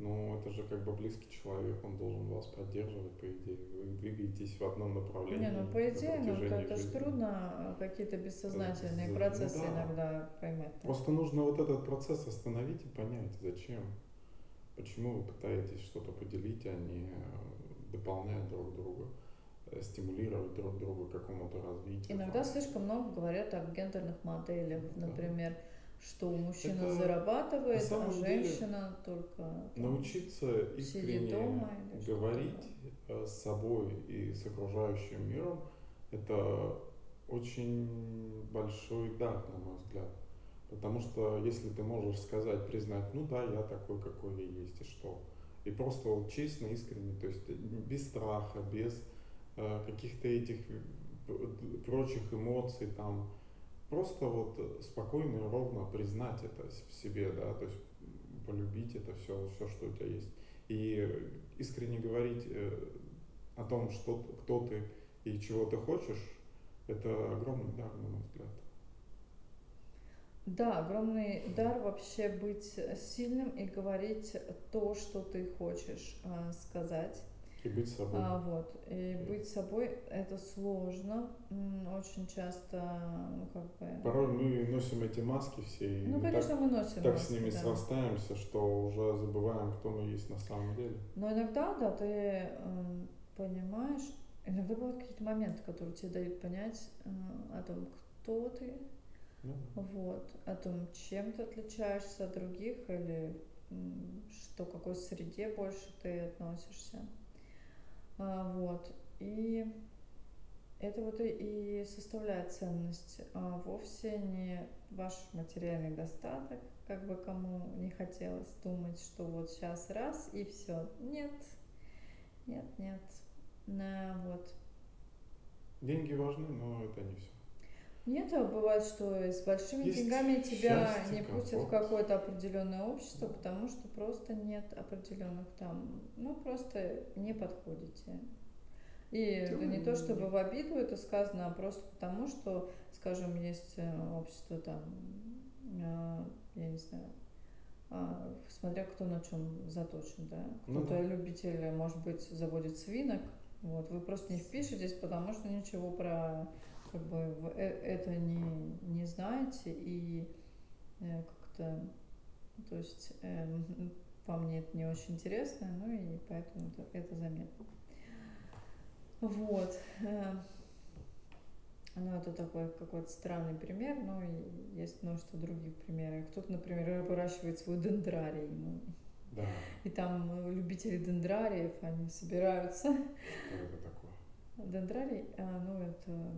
ну, это же как бы близкий человек, он должен вас поддерживать, по идее. Вы двигаетесь в одном направлении. Не, ну по идее, ну это, это же трудно а, какие-то бессознательные это, процессы ну, да. иногда поймать. Так? Просто нужно вот этот процесс остановить и понять, зачем. Почему вы пытаетесь что-то поделить, а не э, дополнять друг друга э, стимулировать друг друга к какому-то развитию. Иногда там. слишком много говорят о гендерных моделях, да. например, что мужчина это зарабатывает, а женщина только там, научиться искренне дома говорить с собой и с окружающим миром это очень большой дар, на мой взгляд. Потому что если ты можешь сказать, признать, ну да, я такой, какой я есть, и что. И просто вот честно, искренне, то есть без страха, без э, каких-то этих э, прочих эмоций, там, просто вот спокойно и ровно признать это в себе, да, то есть полюбить это все, все, что у тебя есть. И искренне говорить э, о том, что, кто ты и чего ты хочешь, это огромный дар, на мой взгляд. Да, огромный дар вообще быть сильным и говорить то, что ты хочешь э, сказать. И быть собой. А, вот. И быть собой это сложно. Очень часто, ну как бы. Порой мы носим эти маски все. И ну, мы конечно, так, мы носим Так маски, с ними да. срастаемся, что уже забываем, кто мы есть на самом деле. Но иногда, да, ты э, понимаешь, иногда бывают какие-то моменты, которые тебе дают понять э, о том, кто ты, ну, вот, о том, чем ты отличаешься от других или что, какой среде больше ты относишься. А, вот. И это вот и составляет ценность, а вовсе не ваш материальный достаток, как бы кому не хотелось думать, что вот сейчас раз и все. Нет, нет, нет. На, вот. Деньги важны, но это не все. Нет, а бывает, что с большими Есть деньгами тебя не пустят в какое-то определенное общество, потому что просто нет определенных там, ну просто не подходите. И это не то чтобы в обиду это сказано, а просто потому, что, скажем, есть э, общество там, э, я не знаю, а, смотря кто на чем заточен, да. Ну Кто-то да. любитель, может быть, заводит свинок, вот, вы просто не впишетесь, потому что ничего про как бы э- это не, не знаете и э, как-то, то есть эм, вам мне это не очень интересно, ну и поэтому это, это заметно. Вот. э, Ну, это такой какой-то странный пример, но есть множество других примеров. Кто-то, например, выращивает свой дендрарий, ну, Да. и там э, любители дендрариев, они собираются. Что это такое? Дендрарий, а, ну, это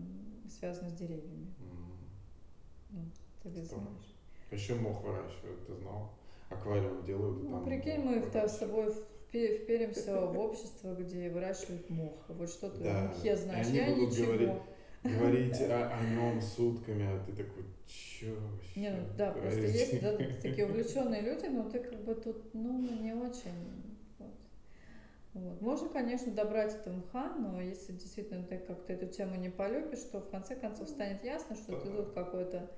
связано с деревьями. М, Ну, ты ведь знаешь. Еще мох выращивают, ты знал? Аквариум делают, Ну, там прикинь, мы с выращивают. собой впе- вперимся в общество, где выращивают мох. Вот что ты о Да, мухе и знаешь? Я ничего. говорить, говорить о, о нем сутками, а ты такой, че вообще? Не, ну да, просто говорите?» есть да, такие увлеченные люди, но ты как бы тут, ну, не очень. Вот. Можно, конечно, добрать это мха, но если действительно ты как-то эту тему не полюбишь, то в конце концов станет ясно, что ты тут какой-то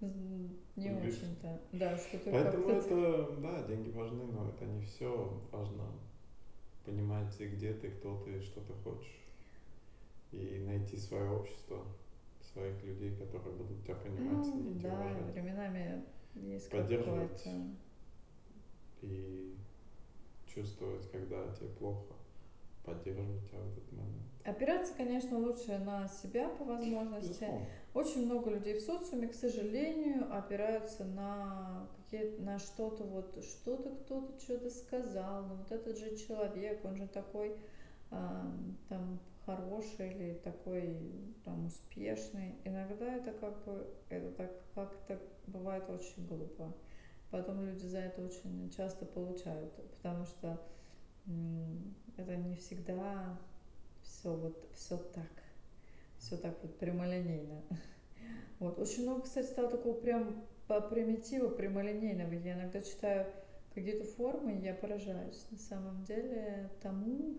не очень-то. Да, что ты Поэтому это, да, деньги важны, но это не все. Важно понимать, где ты, кто ты, что ты хочешь. И найти свое общество, своих людей, которые будут тебя понимать, Ну, ценить да, уважать. временами есть Поддерживать. И чувствовать, когда тебе плохо, поддерживать тебя в этот момент. Опираться, конечно, лучше на себя по возможности. Безусловно. Очень много людей в социуме, к сожалению, опираются на какие на что-то вот, что-то кто-то что-то сказал, ну вот этот же человек, он же такой а, там хороший или такой там успешный. Иногда это как бы, это так как-то бывает очень глупо. Потом люди за это очень часто получают, потому что это не всегда все вот все так, все так вот прямолинейно. Вот. Очень много, кстати, стало такого прям по примитиву прямолинейного. Я иногда читаю какие-то формы, и я поражаюсь на самом деле тому,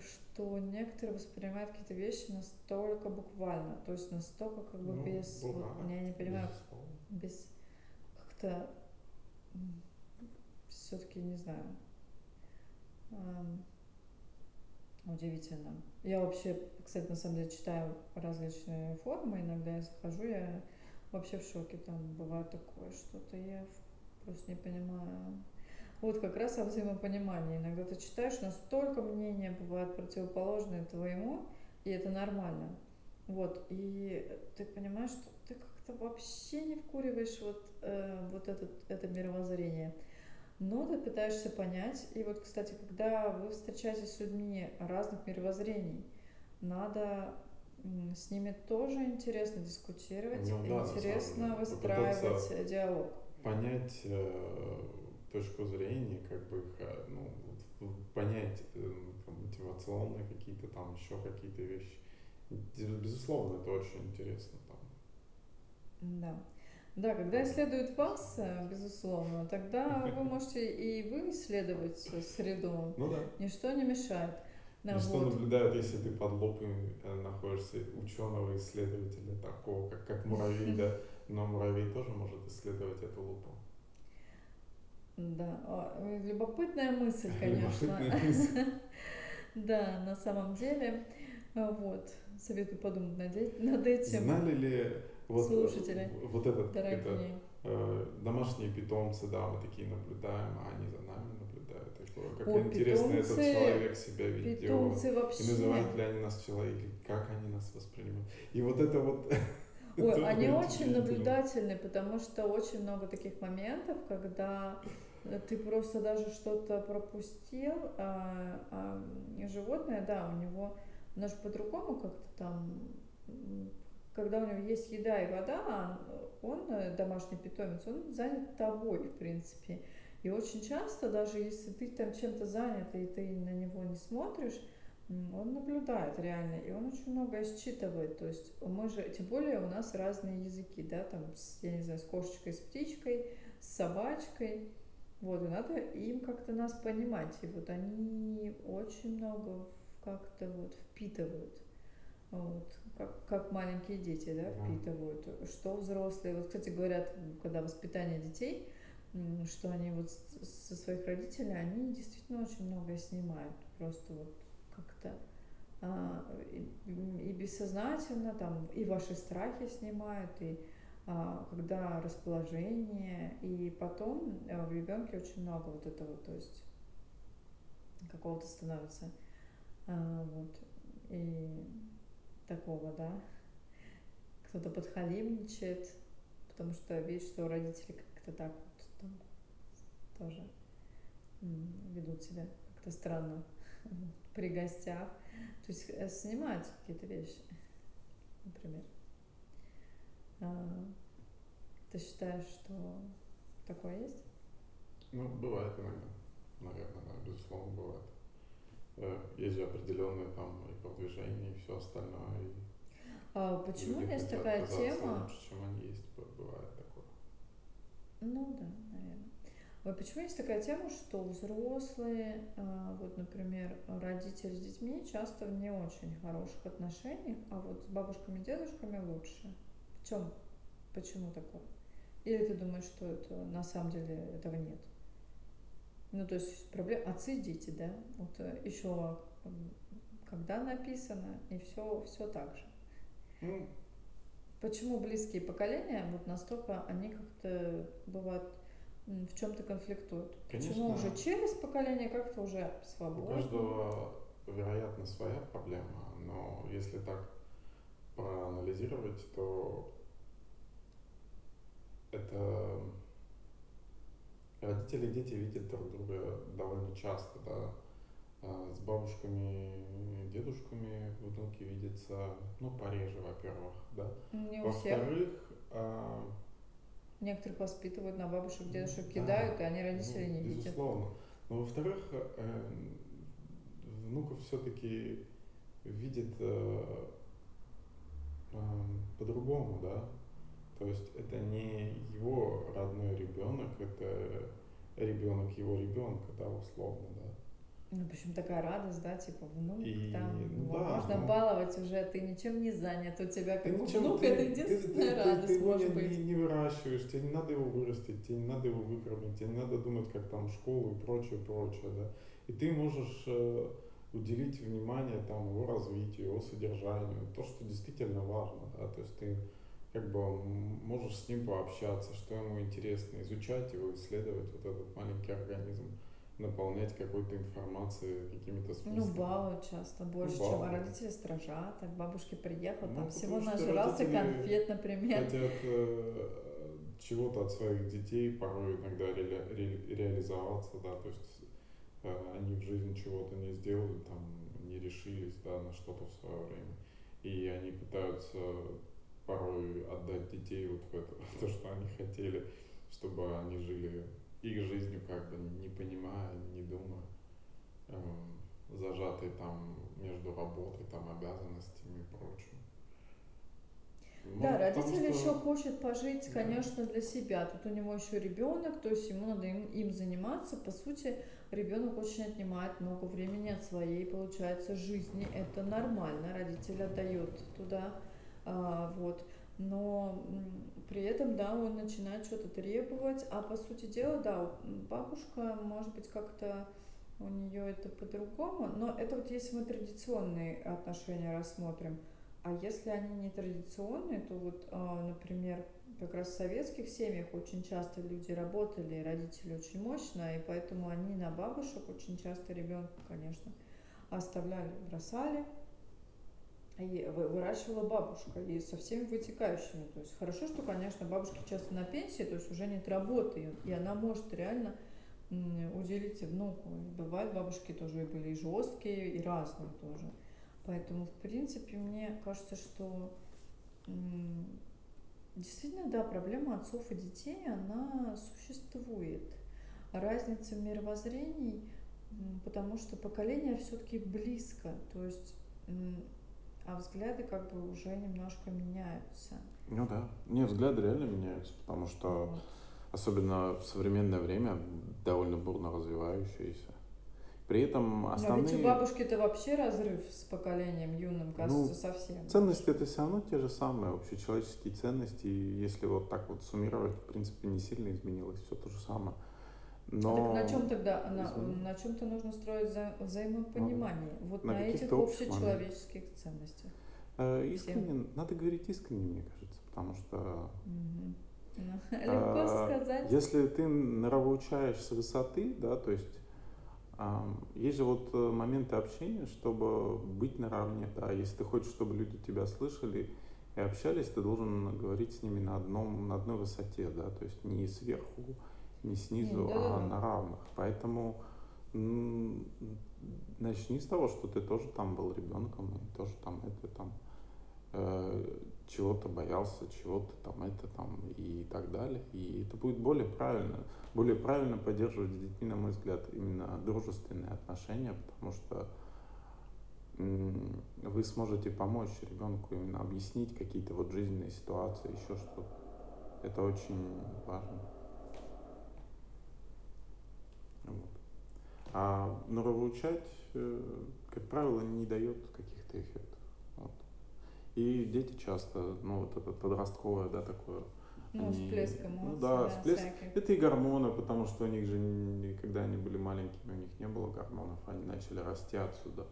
что некоторые воспринимают какие-то вещи настолько буквально, то есть настолько как бы Ну, без, вот, я не понимаю, безусловно. без как-то все-таки не знаю, удивительно. Я вообще, кстати, на самом деле читаю различные формы, иногда я захожу, я вообще в шоке, там бывает такое что-то, я просто не понимаю. Вот как раз о взаимопонимании. Иногда ты читаешь, настолько мнения бывают противоположные твоему, и это нормально. Вот, и ты понимаешь, что ты как-то вообще не вкуриваешь вот, э, вот этот, это мировоззрение. Но ты пытаешься понять. И вот, кстати, когда вы встречаетесь с людьми разных мировоззрений, надо с ними тоже интересно дискутировать, Ну да, интересно выстраивать Попытаться э, диалог. понять э, точку зрения, как бы их, э, ну, понять э, мотивационные какие-то там еще какие-то вещи. Без- Безусловно, это очень интересно там. Да. Да, когда исследуют вас, э, безусловно, тогда вы можете и вы исследовать э, среду. Ну да. Ничто не мешает. А, И что Вот. наблюдают, если ты под лупой э, находишься ученого, исследователя такого, как, как муравей, да? Но муравей тоже может исследовать эту лупу. Да, э, любопытная мысль, конечно. Любопытная мысль. Да, на самом деле. А, Вот. Советую подумать над этим, Знали ли вот, слушатели вот этот, как это, дорогие. э, домашние питомцы, да, мы такие наблюдаем, а они за нами наблюдают. Такое, как О, интересно этот питомцы, человек себя ведет. питомцы И вообще. называют ли они нас человеком, как они нас воспринимают. И вот это вот Ой, они очень наблюдательны, потому что очень много таких моментов, когда ты просто даже что-то пропустил, а, а животное, да, у него, оно же по-другому как-то там, когда у него есть еда и вода, он, э, домашний питомец, он занят тобой, в принципе. И очень часто, даже если ты там чем-то занят, и ты на него не смотришь, Он наблюдает реально, и он очень многое считывает. То есть мы же, тем более у нас разные языки, да, там, с, я не знаю, с кошечкой, с птичкой, с собачкой. Вот, и надо им как-то нас понимать. И вот они очень много в как-то вот впитывают. Вот, как, как маленькие дети, да, впитывают, что взрослые. Вот, кстати, говорят, когда воспитание детей, что они вот со своих родителей, они действительно очень многое снимают. Просто вот как-то а, и бессознательно, там, и ваши страхи снимают, и а, когда расположение, и потом э, в ребенке очень много вот этого, то есть какого-то становится а, вот и такого, да, кто-то подхалимничает, потому что видит, что у родителей как-то так вот там тоже ведут себя как-то странно при гостях. То есть э, снимаются какие-то вещи, например. А, ты считаешь, что такое есть? Ну, бывает иногда. Наверное, да, безусловно, бывает. Э, есть же определенные там и продвижения, и все остальное. И а почему есть такая тема? лучше, чем они есть, бывает такое. Ну да, наверное. Вот почему есть такая тема, что взрослые, а, вот, например, родители с детьми часто в не очень хороших отношениях, а вот с бабушками и дедушками лучше. В чем? Почему такое? Или ты думаешь, что это на самом деле этого нет? Ну, то есть проблема отцы дети, да? Вот э, еще когда написано, и все, все так же. Ну, Почему близкие поколения вот настолько они как-то бывают в чем-то конфликтуют? Конечно, Почему уже через поколение как-то уже свободно? У каждого, вероятно, своя проблема, но если так проанализировать, то это родители и дети видят друг друга довольно часто, да. А с бабушками и дедушками внуки видятся, ну, пореже, во-первых, да. Не Во-вторых, а... Некоторых воспитывают на бабушек, дедушек, да, кидают, и они родителей ну, не видят. Безусловно. Но во-вторых, э, внуков все-таки видит э, э, по-другому, да. То есть это не его родной ребенок, это ребенок его ребенка, да, условно, да. Ну, почему такая радость, да, типа внук, и, там, ну, да, можно но... баловать уже, ты ничем не занят, у тебя как ничем, внука ты, это единственная ты, радость, ты, ты, ты может его быть. Не, не выращиваешь, тебе не надо его вырастить, тебе не надо его выкормить, тебе не надо думать, как там школу и прочее, прочее, да. И ты можешь э, уделить внимание там его развитию, его содержанию, то, что действительно важно, да, то есть ты как бы можешь с ним пообщаться, что ему интересно, изучать его, исследовать вот этот маленький организм наполнять какой-то информацией, какими-то смыслами. Ну, балуют часто больше, ну, чем а родители стражат. Так бабушке приехал, ну, там всего нажрался конфет, например. Хотят э, чего-то от своих детей, порой иногда ре, ре, реализоваться, да, то есть э, они в жизни чего-то не сделали, там, не решились, да, на что-то в свое время. И они пытаются порой отдать детей вот в это, то, что они хотели, чтобы они жили их жизнью, как бы не понимая, не думая, эм, зажатые там между работой, там обязанностями и прочим. Может, да, родители что... еще хочет пожить, конечно, да. для себя. Тут у него еще ребенок, то есть ему надо им, им заниматься. По сути, ребенок очень отнимает много времени от своей, получается, жизни. Это нормально, родитель отдает туда. А, вот. Но при этом, да, он начинает что-то требовать, а по сути дела, да, бабушка, может быть, как-то у нее это по-другому, но это вот если мы традиционные отношения рассмотрим, а если они не традиционные, то вот, а, например, как раз в советских семьях очень часто люди работали, родители очень мощно, и поэтому они на бабушек очень часто ребенка, конечно, оставляли, бросали, выращивала бабушка, и со всеми вытекающими. То есть хорошо, что, конечно, бабушки часто на пенсии, то есть уже нет работы, и она может реально уделить внуку. И бывают бабушки тоже и были и жесткие, и разные тоже. Поэтому, в принципе, мне кажется, что действительно, да, проблема отцов и детей, она существует. Разница мировоззрений, потому что поколение все-таки близко. То есть а взгляды как бы уже немножко меняются. Ну да. Не, взгляды реально меняются, потому что вот. особенно в современное время довольно бурно развивающиеся. При этом Но ведь у основные... бабушки-то вообще разрыв с поколением юным, кажется, Ну, совсем. Ценности это все равно те же самые, общечеловеческие ценности. И если вот так вот суммировать, в принципе, не сильно изменилось, все то же самое. Но... Так на чем тогда, на, на чем-то нужно строить вза- взаимопонимание? вот на на, этих общечеловеческих ценностях. Э, искренне, надо говорить искренне, мне кажется, потому что Мгм. Ну, э, Легко сказать. если ты нравоучаешь с высоты, да, то есть ам, есть же вот э, моменты общения, чтобы быть наравне, да, если ты хочешь, чтобы люди тебя слышали и общались, ты должен говорить с ними на одном, на одной высоте, да, то есть не сверху, не снизу, Не, а да-да-да. на равных. Поэтому начни с того, что ты тоже там был ребенком, и тоже там это там э, чего-то боялся, чего-то там это там и так далее. И это будет более правильно, более правильно поддерживать с детьми, на мой взгляд, именно дружественные отношения, потому что вы сможете помочь ребенку именно объяснить какие-то вот жизненные ситуации, еще что-то. Это очень важно. Вот. А норовоучать, э, как правило, не дает каких-то эффектов. Вот. И дети часто, ну вот это подростковое, да, такое, Ну, они, всплеск ну эмоций, да, да, всплеск. всяких. Это и гормоны, потому что у них же, когда они были маленькими, у них не было гормонов, они начали расти отсюда.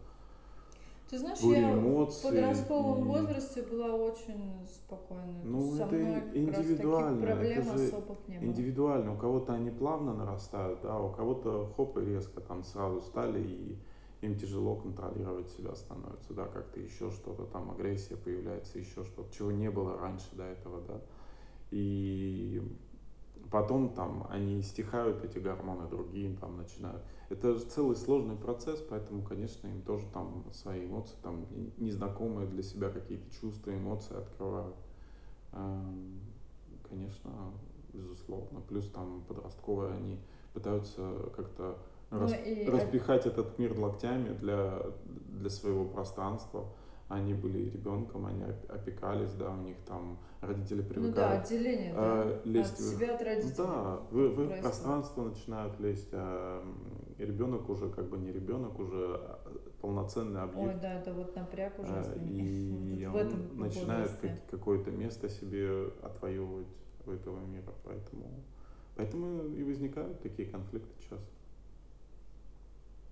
Ты знаешь, я в эмоций подростковом и- возрасте была очень спокойна. То Ну, со это мной как раз индивидуально, таких проблем это же особых не было. Индивидуально, у кого-то они плавно нарастают, да, у кого-то хоп и резко там сразу стали и им тяжело контролировать себя становится, да, как-то еще что-то там, агрессия появляется, еще что-то, чего не было раньше до этого, да. И потом там они стихают, эти гормоны, другие там начинают. Это же целый сложный процесс, поэтому, конечно, им тоже там свои эмоции, там незнакомые для себя какие-то чувства, эмоции открывают. Эм, Конечно, безусловно. Плюс там подростковые, они пытаются как-то Ну рас- и распихать этот мир локтями для, для своего пространства. Они были ребенком, они оп- опекались, да, у них там родители ну да, отделение, э, да, лезть от в себя от родителей. Да, в, в их пространство начинают лезть, м, ребенок уже как бы не ребенок, уже а, полноценный объект. Ой, да, это вот напряг Э, ужасный. И Вот в он начинает как- какое-то место себе отвоевывать у этого мира. Поэтому, поэтому и возникают такие конфликты часто.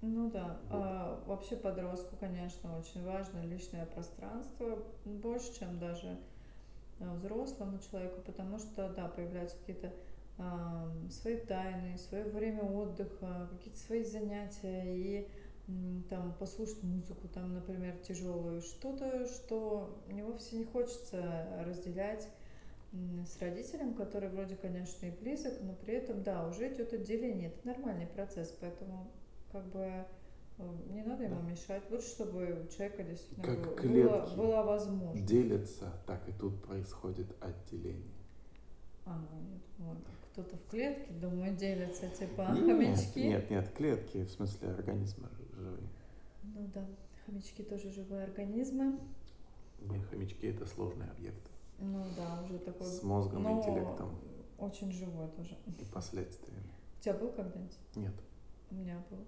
Ну да. Вот. А, вообще подростку, конечно, очень важно личное пространство, больше, чем даже а, взрослому человеку, потому что, да, появляются какие-то свои тайны, свое время отдыха, какие-то свои занятия и там послушать музыку, там, например, тяжелую, что-то, что мне вовсе не хочется разделять с родителем, который вроде, конечно, и близок, но при этом, да, уже идет отделение. Это нормальный процесс, поэтому как бы э, не надо ему Да. мешать. Лучше, чтобы у человека действительно Как было- клетки была, возможность. Делятся, так и тут происходит отделение. А, ну, думала, как кто-то в клетке, думаю, делятся, типа Нет, хомячки. нет, нет, клетки, в смысле организмы живые. Ну да, хомячки тоже живые организмы. Не, хомячки это сложный объект Ну да, уже такой, с мозгом, но интеллектом очень живой тоже. и последствиями. У тебя был когда-нибудь? Нет. У меня был.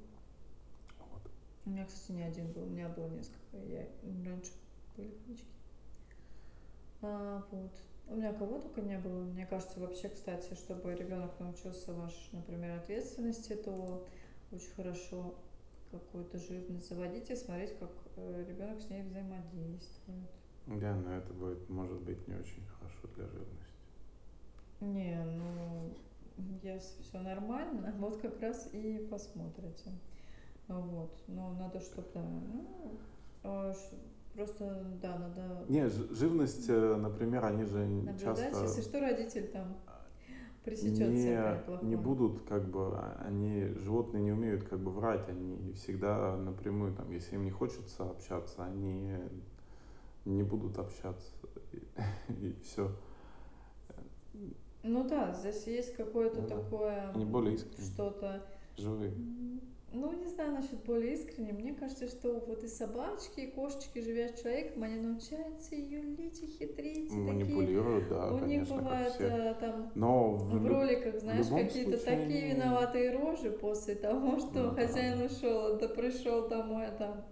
Вот. У меня, кстати, не один был, у меня было несколько. Я раньше были хомячки. А, вот. У меня кого только не было. Мне кажется, вообще, кстати, чтобы ребенок научился ваш, например, ответственности, то очень хорошо какую-то живность заводить и смотреть, как ребенок с ней взаимодействует. Да, но это будет, может быть, не очень хорошо для живности. Не, ну, если все нормально, вот как раз и посмотрите. Вот. Но надо, чтобы, да, ну, а, просто, да, надо Не, живность, э, например, они же наблюдать, часто если что, родитель там пресечет не, всякое плохое. не будут, как бы, а- они, животные не умеют как бы врать, они всегда напрямую, там, если им не хочется общаться, они не будут общаться, и, все. Ну да, здесь есть какое-то Ну да. такое Они более искренние. что-то, Живые. Ну не знаю, насчет более искренне, мне кажется, что вот и собачки, и кошечки, живя с человеком, они научаются ее лить и хитрить. И Манипулируют, такие... да, У конечно, них бывает как все. э, там Но в, в роликах, знаешь, какие-то случае такие виноватые рожи после того, что Ну хозяин да. ушел, да пришел домой, а там.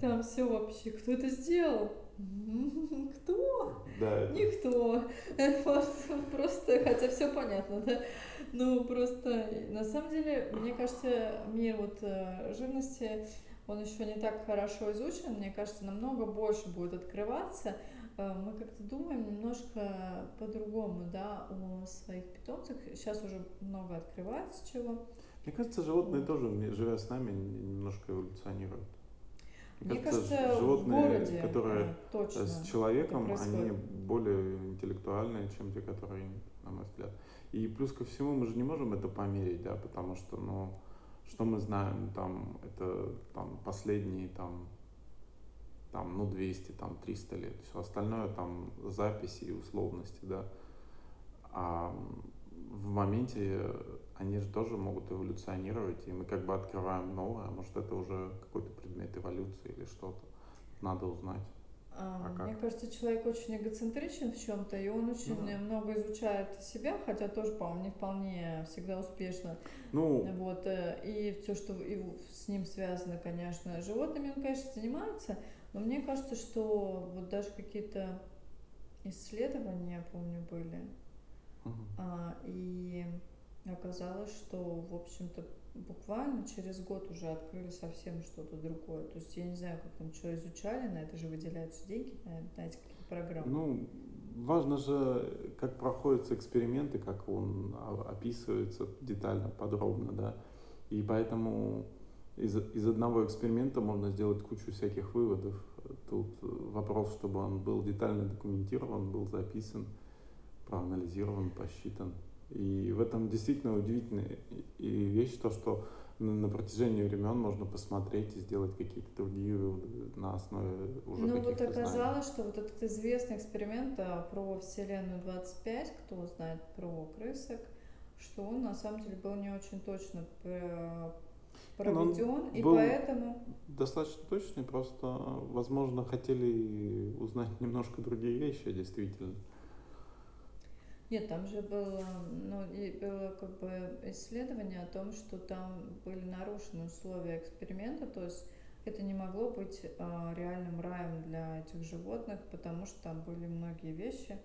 Там все вообще, кто это сделал? Кто? Да, это Никто. Просто, хотя все понятно, да? Ну, просто, на самом деле, мне кажется, мир вот э, живности, он еще не так хорошо изучен, мне кажется, намного больше будет открываться. Э, Мы как-то думаем немножко по-другому, да, о своих питомцах. Сейчас уже много открывается чего. Мне кажется, животные Вот. тоже, живя с нами, немножко эволюционируют. Мне кажется, в животные, городе которые э, точно с человеком, они более интеллектуальные, чем те, которые, на мой взгляд. И плюс ко всему, мы же не можем это померить, да, потому что, ну, что мы знаем, там, это там последние, там, там, ну, 200, там, 300 лет. Все остальное, там, записи и условности, да. А в моменте они же тоже могут эволюционировать, и мы как бы открываем новое, а может это уже какой-то предмет эволюции или что-то. Надо узнать. А, А Мне как? кажется, человек очень эгоцентричен в чем-то, и он очень Ну много изучает себя, хотя тоже, по-моему, не вполне всегда успешно. Ну, Вот, э, и все, что и с ним связано, конечно. Животными он, конечно, занимается, но мне кажется, что вот даже какие-то исследования, я помню, были, мгм. а, и оказалось, что, в общем-то, буквально через год уже открыли совсем что-то другое. То есть я не знаю, как там что изучали, на это же выделяются деньги, на, на эти какие-то программы. ну, важно же, как проходятся эксперименты, как он а- описывается детально, подробно, да. И поэтому из, из одного эксперимента можно сделать кучу всяких выводов. Тут э, вопрос, чтобы он был детально документирован, был записан, проанализирован, посчитан. И в этом действительно удивительная и- вещь, то, что на протяжении времен можно посмотреть и сделать какие-то другие выводы на основе уже Ну вот каких-то знаний. оказалось, что вот этот известный эксперимент а, про Вселенную 25, кто знает про крысок, что он на самом деле был не очень точно Не, ну проведен, и поэтому Достаточно точный, просто, возможно, хотели узнать немножко другие вещи, действительно. Нет, там же было, ну, и было как бы исследование о том, что там были нарушены условия эксперимента, то есть это не могло быть а, реальным раем для этих животных, потому что там были многие вещи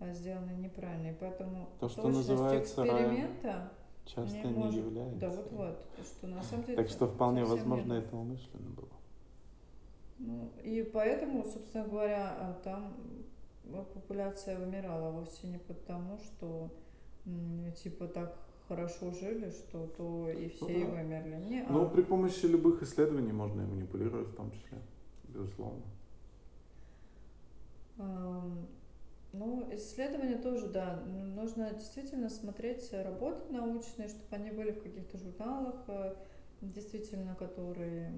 а, сделаны неправильно. И поэтому То, что называется раем, эксперимента Часто не не, может. является. Да, вот-вот, что на самом деле Так что вполне возможно было. это умышленно было. Ну, и поэтому, собственно говоря, а, там популяция вымирала вовсе не потому, что типа так хорошо жили, что то и все Ну и да. вымерли. Не, Но а, при помощи любых исследований можно и манипулировать в том числе, безусловно. ну, исследования тоже, да, нужно действительно смотреть работы научные, чтобы они были в каких-то журналах, э, действительно, которые,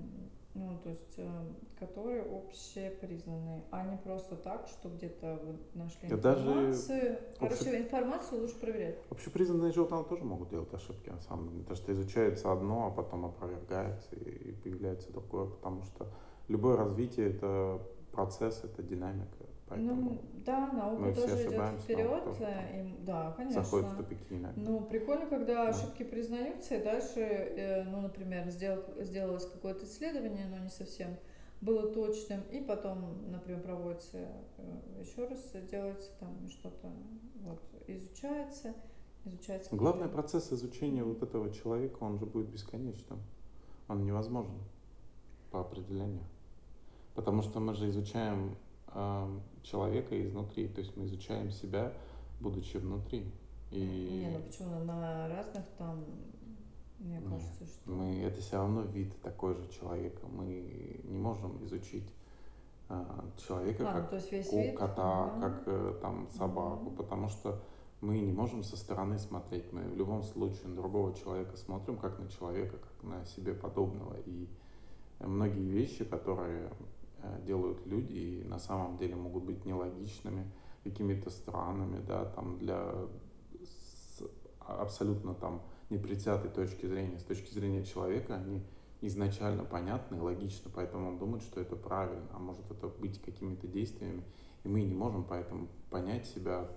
ну, то есть, э, которые общепризнанные, а не просто так, что где-то вы нашли Да даже информацию. Короче, обще- информацию лучше проверять. Общепризнанные журналы тоже могут делать ошибки, на самом деле. То, что изучается одно, а потом опровергается и появляется другое, потому что любое развитие — это процесс, это динамика. Поэтому Ну, да, наука мы тоже идет вперед, там и, да, заходит в конечно. тупики иногда. Ну, прикольно, когда Да. ошибки признаются, и дальше, э, ну, например, сделал, сделалось какое-то исследование, но не совсем было точным, и потом, например, проводится э, еще раз, делается там что-то, вот, изучается, изучается. Главный процесс изучения вот этого человека, он же будет бесконечным. Он невозможен по определению. Потому что мы же изучаем э, человека изнутри, то есть мы изучаем себя, будучи внутри. И Не, ну почему, на- разных там, мне Нет, кажется, что... мы, это все равно вид такой же человека. Мы не можем изучить э, человека А, ну, как то есть весь вид? кота, Ага. как э, там собаку, Мгм. потому что мы не можем со стороны смотреть. Мы в любом случае на другого человека смотрим как на человека, как на себе подобного. И многие вещи, которые делают люди, и на самом деле могут быть нелогичными, какими-то странными, да, там для абсолютно там непредвзятой точки зрения, с точки зрения человека, они изначально понятно и логично, поэтому он думает, что это правильно, а может это быть какими-то действиями, и мы не можем поэтому понять себя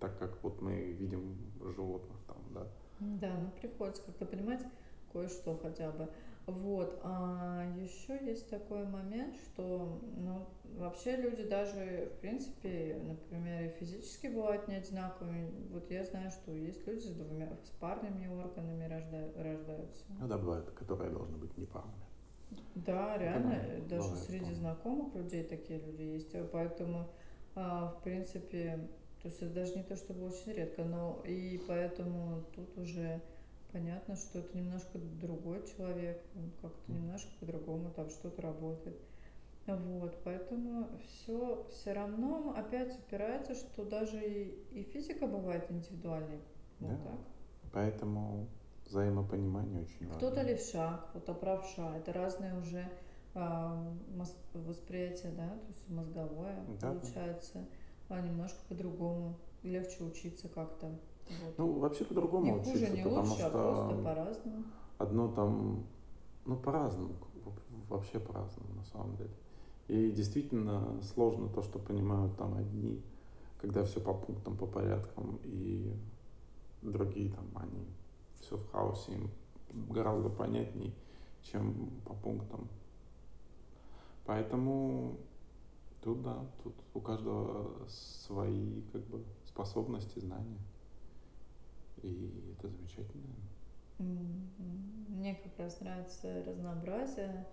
так, как вот мы видим животных там, да. Да, ну приходится как-то понимать кое-что хотя бы. Вот. А еще есть такой момент, что ну, вообще люди даже, в принципе, например, и физически бывают не одинаковыми. Вот я знаю, что есть люди с двумя, с парными органами рожда, рождаются. Ну да, бывают, которые должны быть не парными. Да, реально, да, даже бывает, среди знакомых людей такие люди есть. Поэтому, а, в принципе, то есть это даже не то чтобы очень редко, но и поэтому тут уже понятно, что это немножко другой человек, он как-то немножко по-другому там что-то работает. Вот, поэтому все все равно опять упирается, что даже и, и физика бывает индивидуальной. Вот да. так. Поэтому взаимопонимание очень важно. Кто-то левша, кто-то правша. Это разные уже э, восприятия, да, то есть мозговое да. получается а немножко по-другому. Легче учиться как-то. Вот. Ну, вообще по-другому не учиться, хуже, не потому лучше, что а просто по-разному. Одно там, ну, по-разному, вообще по-разному на самом деле. И действительно сложно то, что понимают там одни, когда все по пунктам, по порядкам, и другие там, они все в хаосе, им гораздо понятней, чем по пунктам. Поэтому тут да, тут у каждого свои как бы способности, знания. И это замечательно. Мне как раз нравится разнообразие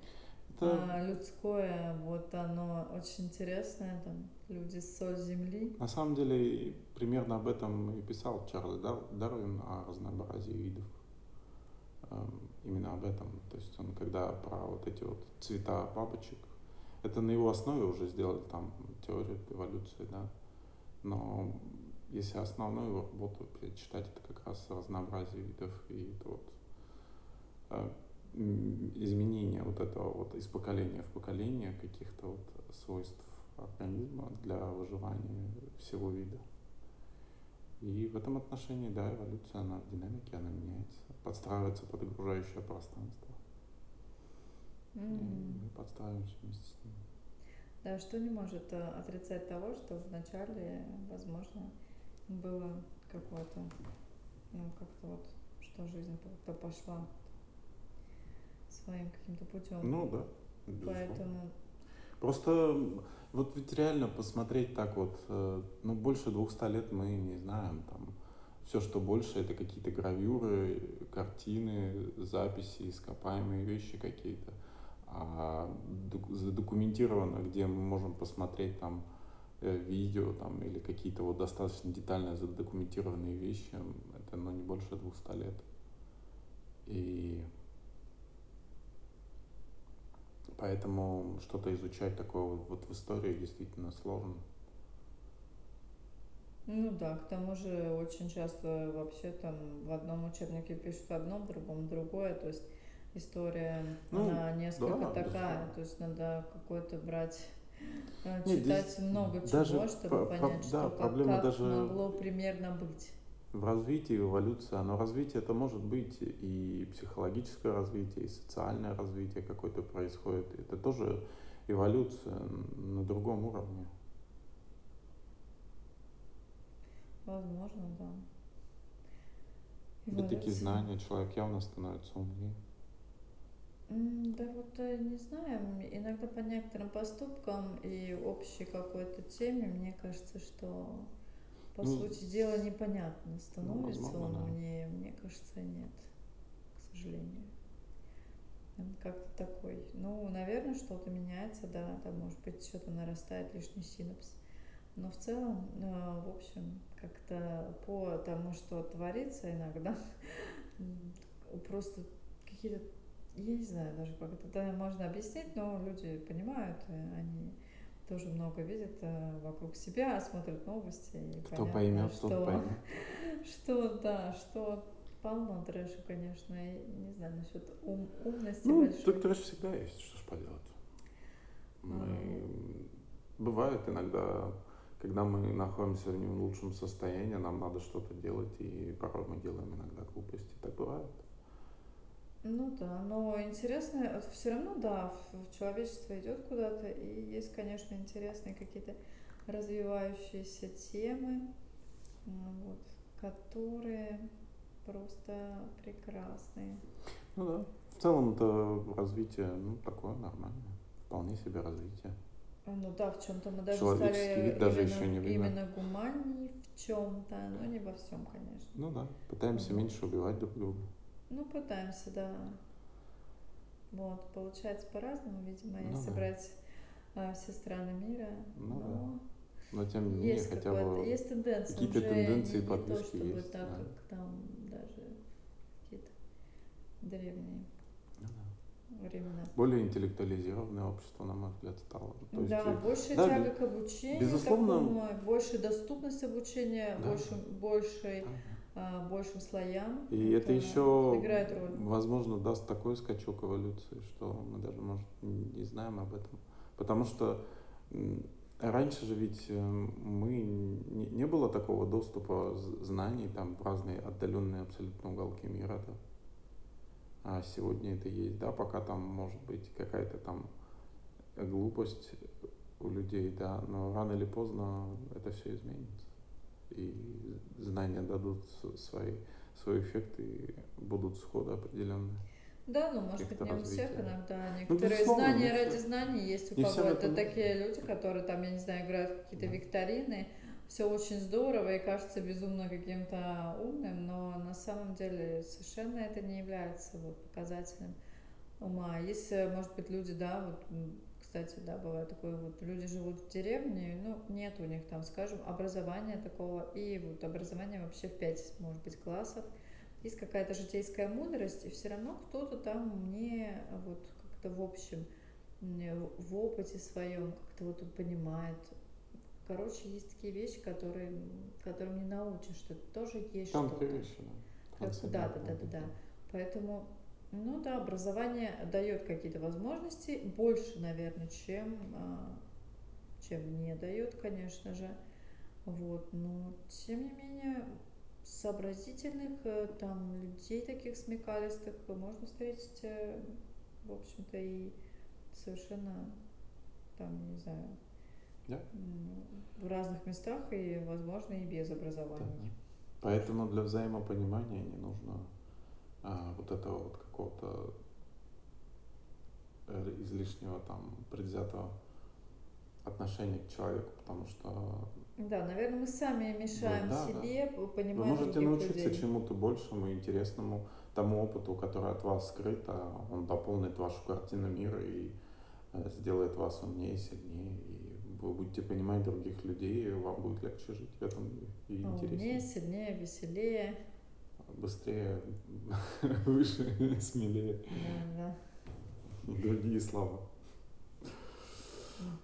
это... а, людское, вот оно очень интересное, там люди соль земли. На самом деле примерно об этом и писал Чарльз Дарвин о разнообразии видов. Эм, именно об этом. То есть он когда про вот эти вот цвета бабочек, это на его основе уже сделали там теорию эволюции, да. Но если основную работу читать, это как раз разнообразие видов и это вот э, изменение вот этого вот из поколения в поколение каких-то вот свойств организма для выживания всего вида. И в этом отношении, да, эволюция, она в динамике, она меняется, подстраивается под окружающее пространство. Mm-hmm. И мы подстраиваемся вместе с ним. Да, что не может э, отрицать того, что вначале, возможно, было какое-то, ну, как-то вот, что жизнь то пошла своим каким-то путем. Ну да. Безусловно. Поэтому. Просто вот ведь реально посмотреть так вот, э, ну больше 200 лет мы не знаем там. Все, что больше, это какие-то гравюры, картины, записи, ископаемые вещи какие-то. А задокументировано, где мы можем посмотреть там видео там, или какие-то вот достаточно детально задокументированные вещи, это ну, не больше 200 лет. И поэтому что-то изучать такое вот в истории действительно сложно. Ну да, к тому же очень часто вообще там в одном учебнике пишут одно, в другом другое, то есть история, ну, она несколько да, такая, то есть надо какой-то брать Э, читать здесь много чего, чтобы понять, да, что проблема как, даже могло примерно быть. В развитии, в эволюции, но развитие это может быть и психологическое развитие, и социальное развитие какое-то происходит. Это тоже эволюция на другом уровне. Возможно, да. Эволюция. знания, человек явно становится умнее. Да вот э, не знаю, иногда по некоторым поступкам и общей какой-то теме, мне кажется, что по ну, сути дела непонятно, становится ну, возможно, он да. умнее. Мне кажется, нет, к сожалению. Как-то такой. Ну, наверное, что-то меняется, да, там, может быть, что-то нарастает, лишний синапс. Но в целом, э, в общем, как-то по тому, что творится иногда, просто какие-то я не знаю даже, как это можно объяснить, но люди понимают, они тоже много видят э, вокруг себя, смотрят новости. И Кто понятно, поймет, что, тот поймет. Что, да, что полно трэша, конечно, и не знаю насчет ум, умности ну, большой. Трэш всегда есть, что ж поделать. Мы... А... Бывает иногда, когда мы находимся в не лучшем состоянии, нам надо что-то делать, и порой мы делаем иногда глупости. Так. Ну да, но интересно, все равно, да, в- человечество идет куда-то, и есть, конечно, интересные какие-то развивающиеся темы, м, вот, которые просто прекрасные. Ну да. В целом это развитие, ну, такое нормальное. Вполне себе развитие. Ну да, в чем-то мы даже Человеческий стали вид даже именно, еще не вымер. именно гуманней в чем-то, но не во всем, конечно. Ну да, пытаемся меньше убивать друг друга. Ну, пытаемся, да. Вот, получается по-разному, видимо, Ну если да. брать а, все страны мира. Ну но Но тем не менее, есть хотя бы есть тенденция, какие-то тенденции, не, не то, подвижки чтобы есть, так, да. как там даже какие-то древние Ну да. времена. более интеллектуализированное общество, на мой взгляд, стало. То есть, да, э, больше да, тяга к обучению безусловно- такому, больше доступность обучения, Да. больше, большей, да, большим слоям. И это, еще, играет роль. возможно, даст такой скачок эволюции, что мы даже, может, не знаем об этом. Потому что раньше же ведь э, мы не, не было такого доступа знаний там в разные отдаленные абсолютно уголки мира, да. А сегодня это есть, да, пока там может быть какая-то там глупость у людей, да, но рано или поздно это все изменится. И знания дадут свои, свой эффект и будут сходы определенные. Да, ну может быть не у всех иногда. Некоторые безусловно, знания не ради знаний есть у Не кого. всем Это это нужно. такие люди, которые там, я не знаю, играют в какие-то Да. викторины. Все очень здорово и кажется безумно каким-то умным, но на самом деле совершенно это не является вот, показателем ума. Есть, э, может быть, люди, да, вот, кстати, да, бывает такое, вот люди живут в деревне, ну, нет у них там, скажем, образования такого, и вот образование вообще в пять, может быть, классов. Есть какая-то житейская мудрость, и все равно кто-то там не вот как-то в общем, не в опыте своем как-то вот понимает. Короче, есть такие вещи, которые, которым не научишь, что тоже есть Тонкие что-то. вещи, да. Да, да, да, да, да. Поэтому, ну да, образование дает какие-то возможности, больше, наверное, чем, а, чем не дает, конечно же. Вот, но тем не менее сообразительных э, там людей таких смекалистых можно встретить, э, в общем-то, и совершенно там, не знаю, Да. в разных местах и, возможно, и без образования. да. Поэтому для взаимопонимания не нужно а, вот этого вот какого-то э, излишнего там предвзятого отношения к человеку, потому что Да, наверное, мы сами мешаем да, да. себе п- вы понимать можете научиться людей. чему-то большему, интересному, тому опыту, который от вас скрыт, а он дополнит вашу картину мира и э, сделает вас умнее, сильнее, и вы будете понимать других людей, и вам будет легче жить в этом мире и А Умнее, интереснее, сильнее, веселее. Быстрее, выше, смелее Да, и другие слова. да.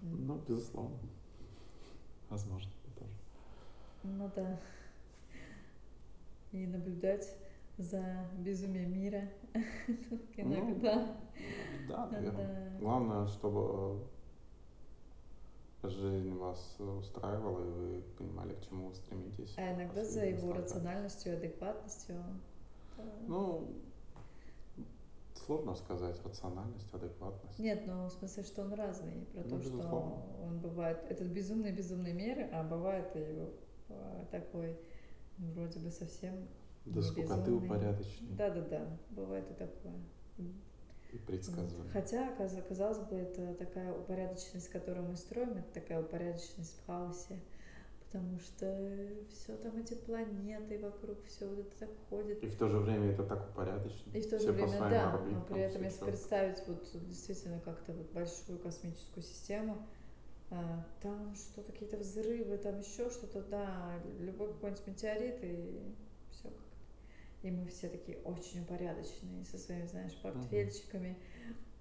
Мгм. Ну, безусловно. Возможно, тоже. Ну да. И наблюдать за безумием мира иногда. Да, наверное. Да. Главное, чтобы жизнь вас устраивала, и вы понимали, к чему вы стремитесь. А иногда за его наслаждениях. рациональностью, адекватностью. Да. Ну, сложно сказать, рациональность, адекватность. Нет, ну в смысле, что он разный. Про Ну, то, безусловно. что он бывает этот безумный-безумный мир, а бывает и э, такой вроде бы совсем До не скукоты безумный. упорядоченный Да-да-да, бывает и такое. Вот. предсказуемый. Хотя, каз- казалось бы, это такая упорядоченность, которую мы строим, это такая упорядоченность в хаосе, потому что все там эти планеты вокруг, все вот это так ходит. И в то же время это так упорядочено. И в то Все же по время, да, орбитам, но при этом, если чётко. представить вот действительно как-то вот большую космическую систему, а, там что, какие-то взрывы, там еще что-то, да, любой какой-нибудь метеорит, и все И мы все такие очень упорядоченные, со своими, знаешь, портфельчиками,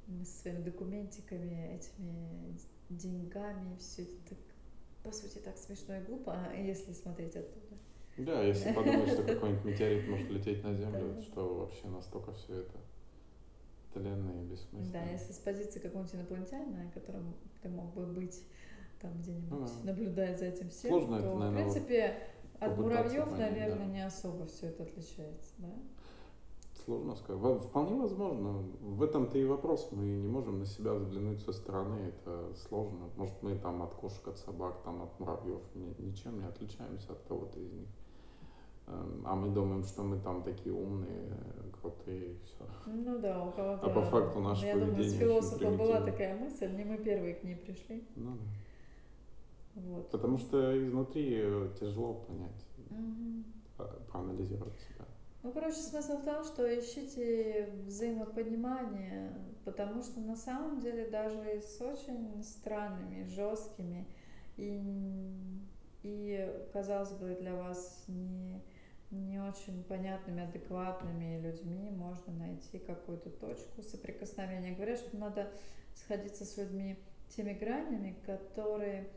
м, со своими документиками, этими деньгами, все это так, по сути, так смешно и глупо, а если смотреть оттуда. Да, если подумать, что какой-нибудь метеорит может лететь на Землю, Да. что вообще настолько все это тленно и бессмысленно. Да, если с позиции какого-нибудь инопланетянина, которым ты мог бы быть там где-нибудь, Ну да. наблюдать за этим всем, Сложно то, это, в наверное, вот принципе, от муравьев, наверное, да. не особо все это отличается, да? сложно сказать. Вполне возможно. В этом-то и вопрос. Мы не можем на себя взглянуть со стороны. Это сложно. Может, мы там от кошек, от собак, там, от муравьев ничем не отличаемся от кого-то из них. Эм, а мы думаем, что мы там такие умные, крутые, и все. Ну да, у кого-то... А по факту наше Я поведение думаю, с философа была такая мысль, не мы первые к ней пришли. Ну да. Вот. Потому что изнутри тяжело понять, угу. проанализировать себя. Ну, короче, смысл в том, что ищите взаимопонимание, потому что на самом деле даже с очень странными, жесткими и, и казалось бы, для вас не, не очень понятными, адекватными людьми можно найти какую-то точку соприкосновения. Говорят, что надо сходиться с людьми теми гранями, которые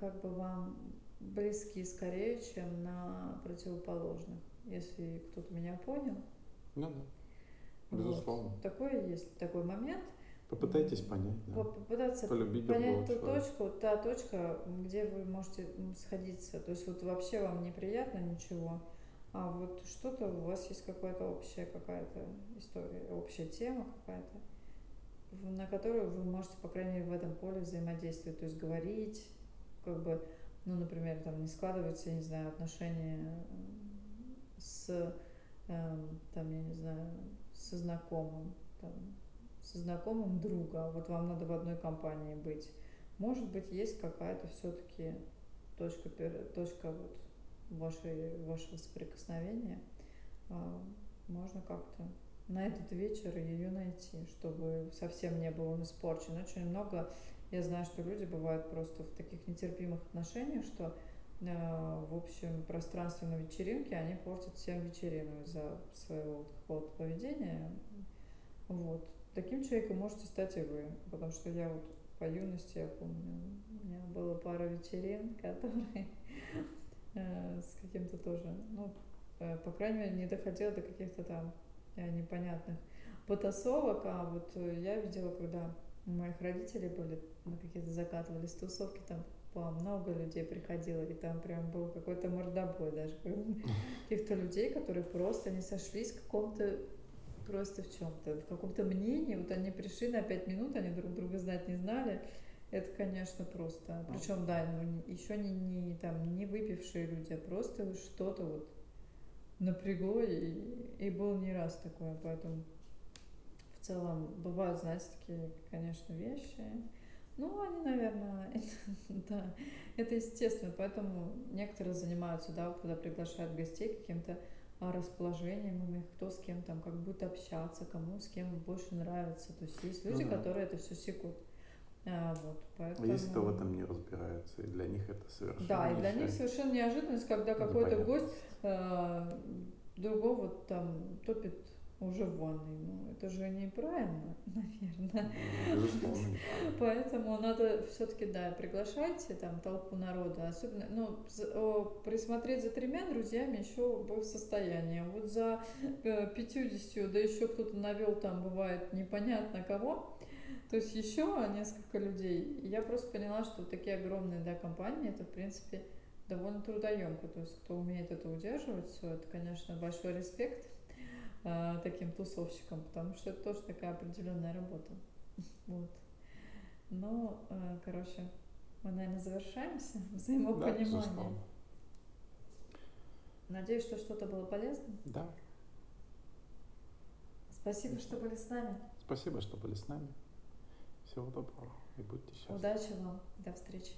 как бы вам близки скорее, чем на противоположных, если кто-то меня понял. Ну да, безусловно. Вот. Такое есть, такой момент. Попытайтесь понять, да. Попытаться Полюбить понять ту человека. точку, та точка, где вы можете сходиться. То есть вот вообще вам неприятно ничего, а вот что-то у вас есть какая-то общая какая-то история, общая тема какая-то, на которую вы можете, по крайней мере, в этом поле взаимодействовать, то есть говорить, как бы, ну, например, там не складываются, я не знаю, отношения с, э, там, я не знаю, со знакомым, там, со знакомым друга, вот вам надо в одной компании быть. Может быть, есть какая-то все-таки точка, точка вот вашей, вашего соприкосновения. А, можно как-то на этот вечер ее найти, чтобы совсем не был он испорчен. Очень много, я знаю, что люди бывают просто в таких нетерпимых отношениях, что э, в общем пространстве на вечеринке они портят всем вечерину из-за своего какого-то поведения. Вот. Таким человеком можете стать и вы, потому что я вот по юности, я помню, у меня было пара вечерин, которые э, с каким-то тоже, ну, э, по крайней мере, не доходило до каких-то там непонятных потасовок, а вот э, я видела, когда у моих родителей были, на какие-то закатывались тусовки, там по много людей приходило, и там прям был какой-то мордобой даже. Каких-то людей, которые просто не сошлись в каком-то просто в чем-то, в каком-то мнении. Вот они пришли на пять минут, они друг друга знать не знали. Это, конечно, просто. Причем, да, ну, еще не, не, там, не выпившие люди, а просто что-то вот напрягло, и, и был не раз такое, поэтому в целом бывают, знаете, такие, конечно, вещи. Ну, они, наверное, да, это естественно, поэтому некоторые занимаются, да, когда приглашают гостей каким-то а, расположением кто с кем там как будет общаться, кому с кем больше нравится. То есть есть люди, ну, да. которые это все секут. А, вот, поэтому... Есть кто в этом не разбирается, и для них это совершенно Да, и для них совершенно неожиданность, когда какой-то гость э, другого там топит уже в ванной. Ну, это же неправильно, наверное. Безусловно, Поэтому надо все-таки, да, приглашайте там толпу народа. Особенно, ну, присмотреть за тремя друзьями еще вы в состоянии. Вот за 50, да еще кто-то навел там, бывает, непонятно кого, то есть еще несколько людей. Я просто поняла, что такие огромные да, компании, это, в принципе, довольно трудоемко. То есть, кто умеет это удерживать, все, это, конечно, большой респект э, таким тусовщикам, потому что это тоже такая определенная работа. Вот. Ну, э, короче, мы, наверное, завершаемся. Взаимопонимание. Да, Надеюсь, что что-то было полезным. Да. Спасибо, что были с нами. Спасибо, что были с нами. Всего доброго и будьте счастливы. Удачи вам. До встречи.